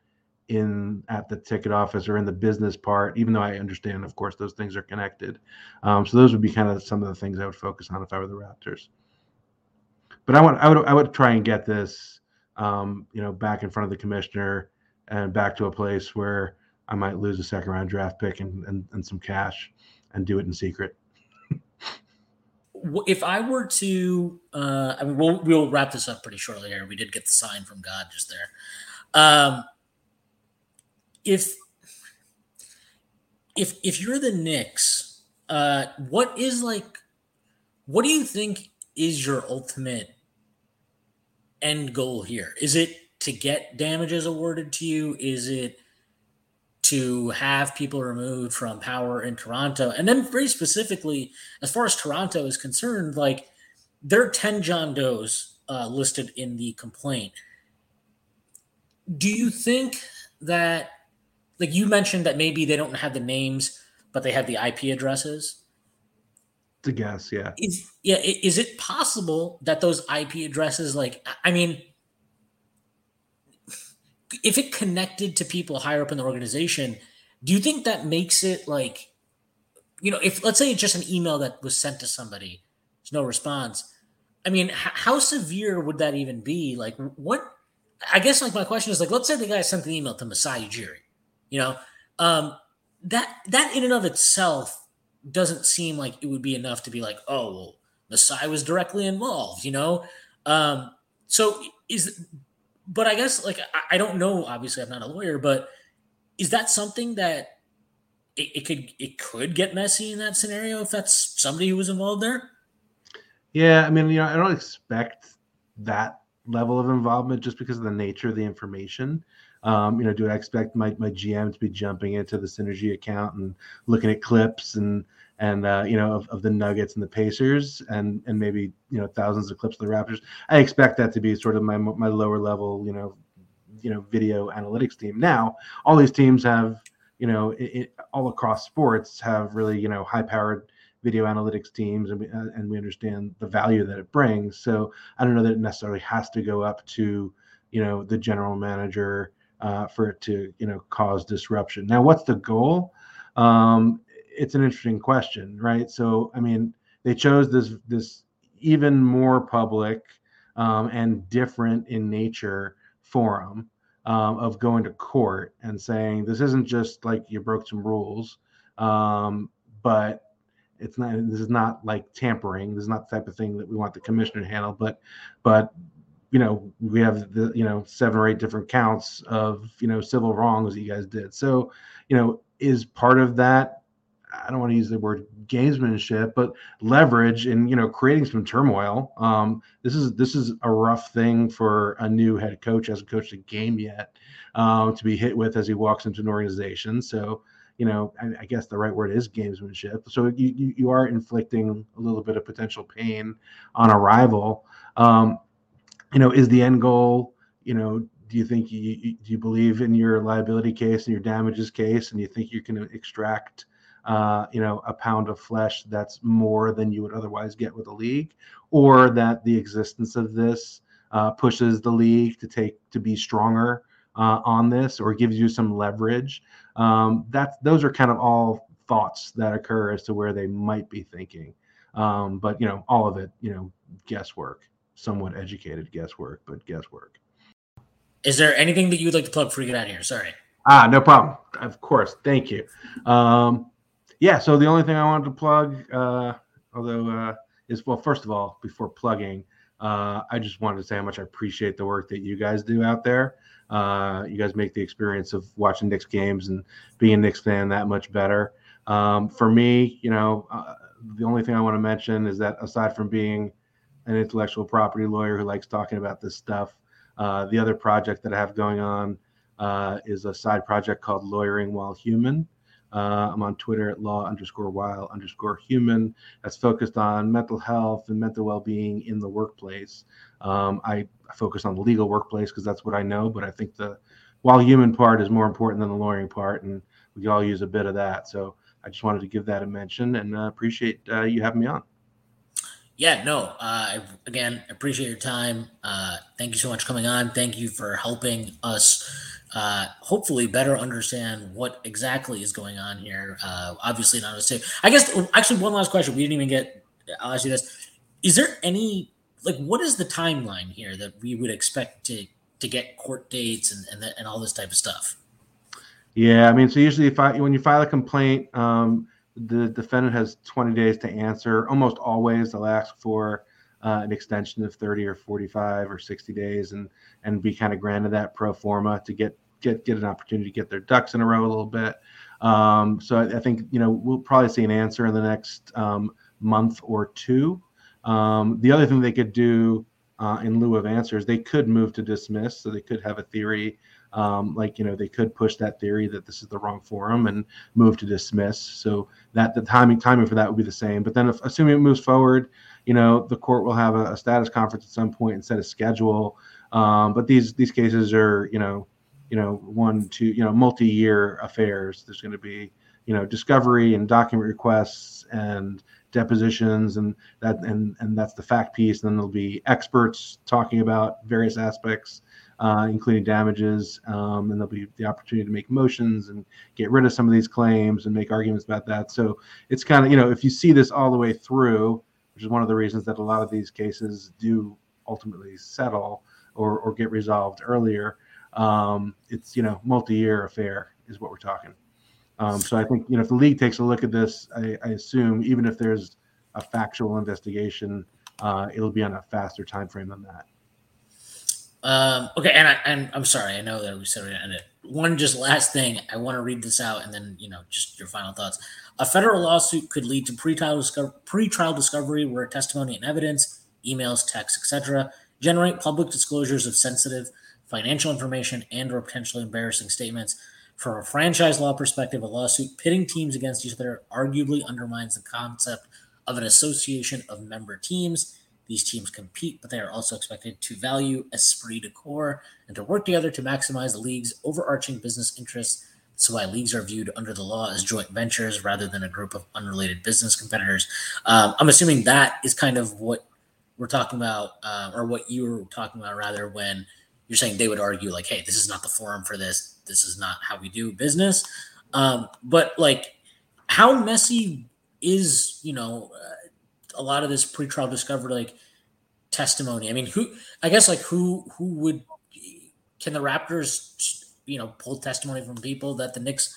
in at the ticket office or in the business part even though i understand of course those things are connected um, so those would be kind of some of the things i would focus on if i were the raptors but I want I would I would try and get this um, you know back in front of the commissioner and back to a place where I might lose a second round draft pick and, and, and some cash and do it in secret. if I were to, uh, I mean, we'll we'll wrap this up pretty shortly here. We did get the sign from God just there. Um, if if if you're the Knicks, uh, what is like, what do you think is your ultimate end goal here? Is it to get damages awarded to you? Is it to have people removed from power in Toronto? And then, very specifically, as far as Toronto is concerned, like there are 10 John Does uh, listed in the complaint. Do you think that, like you mentioned, that maybe they don't have the names, but they have the IP addresses? Guess, yeah. Is yeah, is it possible that those IP addresses, like, I mean, if it connected to people higher up in the organization, do you think that makes it like, you know, if let's say it's just an email that was sent to somebody, there's no response. I mean, h- how severe would that even be? Like, what? I guess like my question is like, let's say the guy sent an email to Masai Ujiri, you know, um, that that in and of itself doesn't seem like it would be enough to be like, oh, well, Masai was directly involved, you know. Um, so is but I guess like I, I, don't know. Obviously, I'm not a lawyer, but is that something that it, it, could it could get messy in that scenario if that's somebody who was involved there? Yeah, I mean, you know, I don't expect that level of involvement just because of the nature of the information. Um, you know, do I expect my, my GM to be jumping into the synergy account and looking at clips and and uh, you know of, of the Nuggets and the Pacers and and maybe you know thousands of clips of the Raptors. I expect that to be sort of my my lower level you know you know video analytics team. Now all these teams have you know it, it, all across sports have really you know high powered video analytics teams and we, uh, and we understand the value that it brings. So I don't know that it necessarily has to go up to you know the general manager uh, for it to you know cause disruption. Now what's the goal? Um, it's an interesting question, right? So, I mean, they chose this this even more public um, and different in nature forum um, of going to court and saying this isn't just like you broke some rules, um, but it's not. This is not like tampering. This is not the type of thing that we want the commissioner to handle. But, but you know, we have the you know seven or eight different counts of you know civil wrongs that you guys did. So, you know, is part of that I don't want to use the word gamesmanship, but leverage in you know creating some turmoil. Um, this is this is a rough thing for a new head coach, hasn't coached a game yet, um, to be hit with as he walks into an organization. So you know, I, I, guess the right word is gamesmanship. So you, you, you are inflicting a little bit of potential pain on a rival. Um, you know, is the end goal? You know, do you think you, you do you believe in your liability case and your damages case, and you think you can extract uh, you know, a pound of flesh that's more than you would otherwise get with a league, or that the existence of this uh, pushes the league to take to be stronger uh, on this, or gives you some leverage. Um, that's those are kind of all thoughts that occur as to where they might be thinking. Um, but you know, all of it, you know, guesswork, somewhat educated guesswork, but guesswork. Is there anything that you'd like to plug before we get out of here? Sorry. Ah, no problem. Of course. Thank you. Um, yeah, so the only thing I wanted to plug, uh, although uh, is well, first of all, before plugging, uh, I just wanted to say how much I appreciate the work that you guys do out there. Uh, you guys make the experience of watching Knicks games and being a Knicks fan that much better. Um, for me, you know, uh, the only thing I want to mention is that aside from being an intellectual property lawyer who likes talking about this stuff, uh, the other project that I have going on is a side project called Lawyering While Human. Uh, I'm on Twitter at law underscore while underscore human. That's focused on mental health and mental well being in the workplace. Um, I, focus on the legal workplace because that's what I know, but I think the while human part is more important than the lawyering part, and we all use a bit of that. So I just wanted to give that a mention and uh, appreciate uh, you having me on. Yeah, no. Uh, again, appreciate your time. Uh, thank you so much coming on. Thank you for helping us uh, hopefully better understand what exactly is going on here. Uh, obviously, not as safe. I guess actually one last question. We didn't even get. I'll ask you this: Is there any like what is the timeline here that we would expect to to get court dates and and, the, and all this type of stuff? Yeah, I mean, so usually if I, when you file a complaint, um, the defendant has 20 days to answer. Almost always, they'll ask for uh, an extension of 30 or 45 or 60 days, and and be kind of granted that pro forma to get get get an opportunity to get their ducks in a row a little bit. Um, so I, I, think you know we'll probably see an answer in the next um, month or two. Um, the other thing they could do uh, in lieu of answers, they could move to dismiss. So they could have a theory, um, like you know, they could push that theory that this is the wrong forum and move to dismiss. So that the timing timing for that would be the same. But then, if, assuming it moves forward, you know, the court will have a, a status conference at some point and set a schedule. Um, but these these cases are you know you know one two you know multi-year affairs there's going to be you know discovery and document requests and depositions and that and and that's the fact piece and then there'll be experts talking about various aspects uh, including damages um, and there'll be the opportunity to make motions and get rid of some of these claims and make arguments about that so it's kind of you know if you see this all the way through which is one of the reasons that a lot of these cases do ultimately settle or, or get resolved earlier um, it's you know multi-year affair is what we're talking. Um, so I think you know if the league takes a look at this, I, I assume even if there's a factual investigation, uh, it'll be on a faster time frame than that. Um, okay, and I and I'm sorry, I know that we said we're gonna end it. One just last thing, I want to read this out, and then you know just your final thoughts. A federal lawsuit could lead to pre-trial, pre-trial discovery where testimony and evidence, emails, texts, etc., generate public disclosures of sensitive financial information, and or potentially embarrassing statements. From a franchise law perspective, a lawsuit pitting teams against each other arguably undermines the concept of an association of member teams. These teams compete, but they are also expected to value esprit de corps and to work together to maximize the league's overarching business interests. That's why leagues are viewed under the law as joint ventures rather than a group of unrelated business competitors. Um, I'm assuming that is kind of what we're talking about, uh, or what you were talking about, rather, when you're saying they would argue like, hey, this is not the forum for this. This is not how we do business. Um, but like, how messy is you know uh, a lot of this pretrial discovery like testimony? I mean, who? I guess like who who would can the Raptors you know pull testimony from people that the Knicks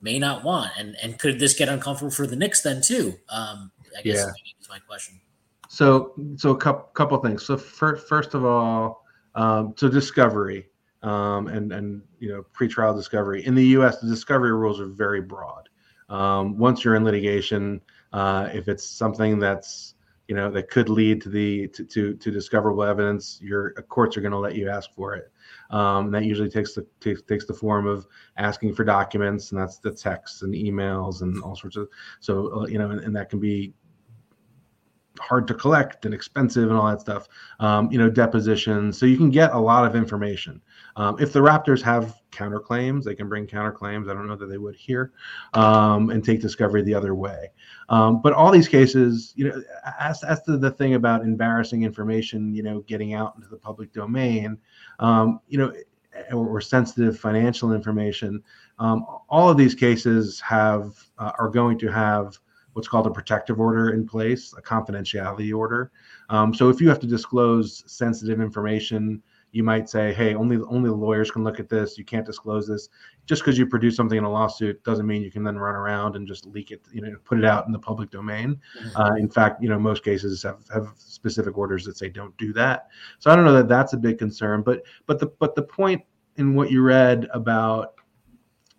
may not want, and and could this get uncomfortable for the Knicks then too? Um, I guess yeah. is my question. So so a couple couple things. So first first of all um, so discovery um, and and you know pretrial discovery in the U.S. The discovery rules are very broad. Um, once you're in litigation, uh, if it's something that's you know that could lead to the to to, to discoverable evidence, your uh, courts are going to let you ask for it. Um, that usually takes the takes, takes the form of asking for documents, and that's the texts and emails and all sorts of. So uh, you know, and, and that can be hard to collect and expensive and all that stuff. Um, you know, depositions. So you can get a lot of information. Um, if the Raptors have counterclaims, they can bring counterclaims. I don't know that they would here, um, and take discovery the other way. Um, but all these cases, you know, as, as to the thing about embarrassing information, you know, getting out into the public domain, um, you know, or, or, sensitive financial information, um, all of these cases have uh, are going to have what's called a protective order in place, a confidentiality order. Um, so if you have to disclose sensitive information, you might say, "Hey, only only the lawyers can look at this. You can't disclose this." Just because you produce something in a lawsuit doesn't mean you can then run around and just leak it, you know, put it out in the public domain. Mm-hmm. Uh, in fact, you know, most cases have have specific orders that say don't do that. So I don't know that that's a big concern, but but the but the point in what you read about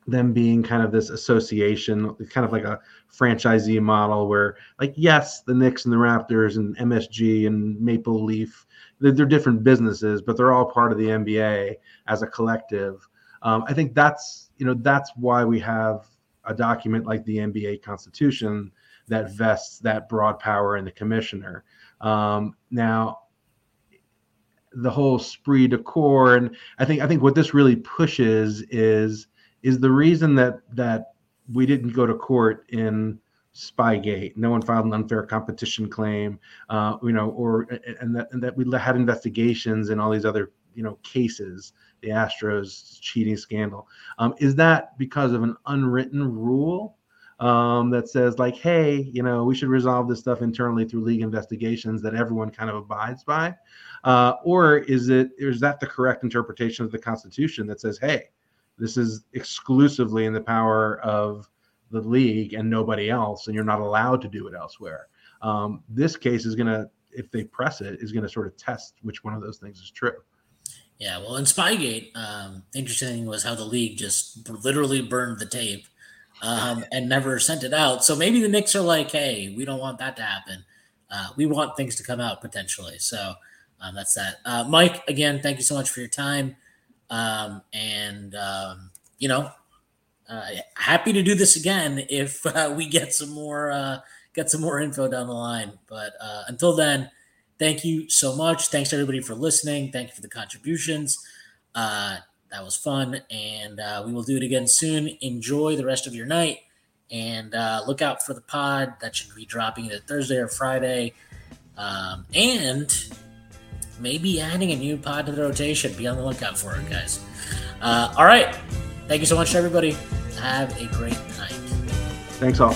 them being kind of this association, kind of like a franchisee model where, like, yes, the Knicks and the Raptors and MSG and Maple Leaf, they're, they're different businesses, but they're all part of the NBA as a collective. Um, I think that's you know that's why we have a document like the NBA Constitution that vests that broad power in the commissioner. Um, now, the whole esprit de corps, and I think I think what this really pushes is is the reason that that we didn't go to court in Spygate. No one filed an unfair competition claim, uh, you know, or and that and that we had investigations in all these other you know cases, the Astros cheating scandal. Um, is that because of an unwritten rule um, that says like, hey, you know, we should resolve this stuff internally through league investigations that everyone kind of abides by, uh, or is it is that the correct interpretation of the Constitution that says, hey, this is exclusively in the power of the league and nobody else, and you're not allowed to do it elsewhere. Um, this case is going to, if they press it, is going to sort of test which one of those things is true. Yeah, well, in Spygate, um, interesting was how the league just literally burned the tape um, and never sent it out. So maybe the Knicks are like, hey, we don't want that to happen. Uh, we want things to come out potentially. So um, that's that. Uh, Mike, again, thank you so much for your time. Um, and, um, you know, uh, happy to do this again if uh, we get some more uh, get some more info down the line. But uh, until then, thank you so much. Thanks everybody for listening. Thank you for the contributions. Uh, that was fun, and uh, we will do it again soon. Enjoy the rest of your night, and look out for the pod that should be dropping either Thursday or Friday, um, and maybe adding a new pod to the rotation. Be on the lookout for it, guys. Uh, all right. Thank you so much, everybody. Have a great night. Thanks all.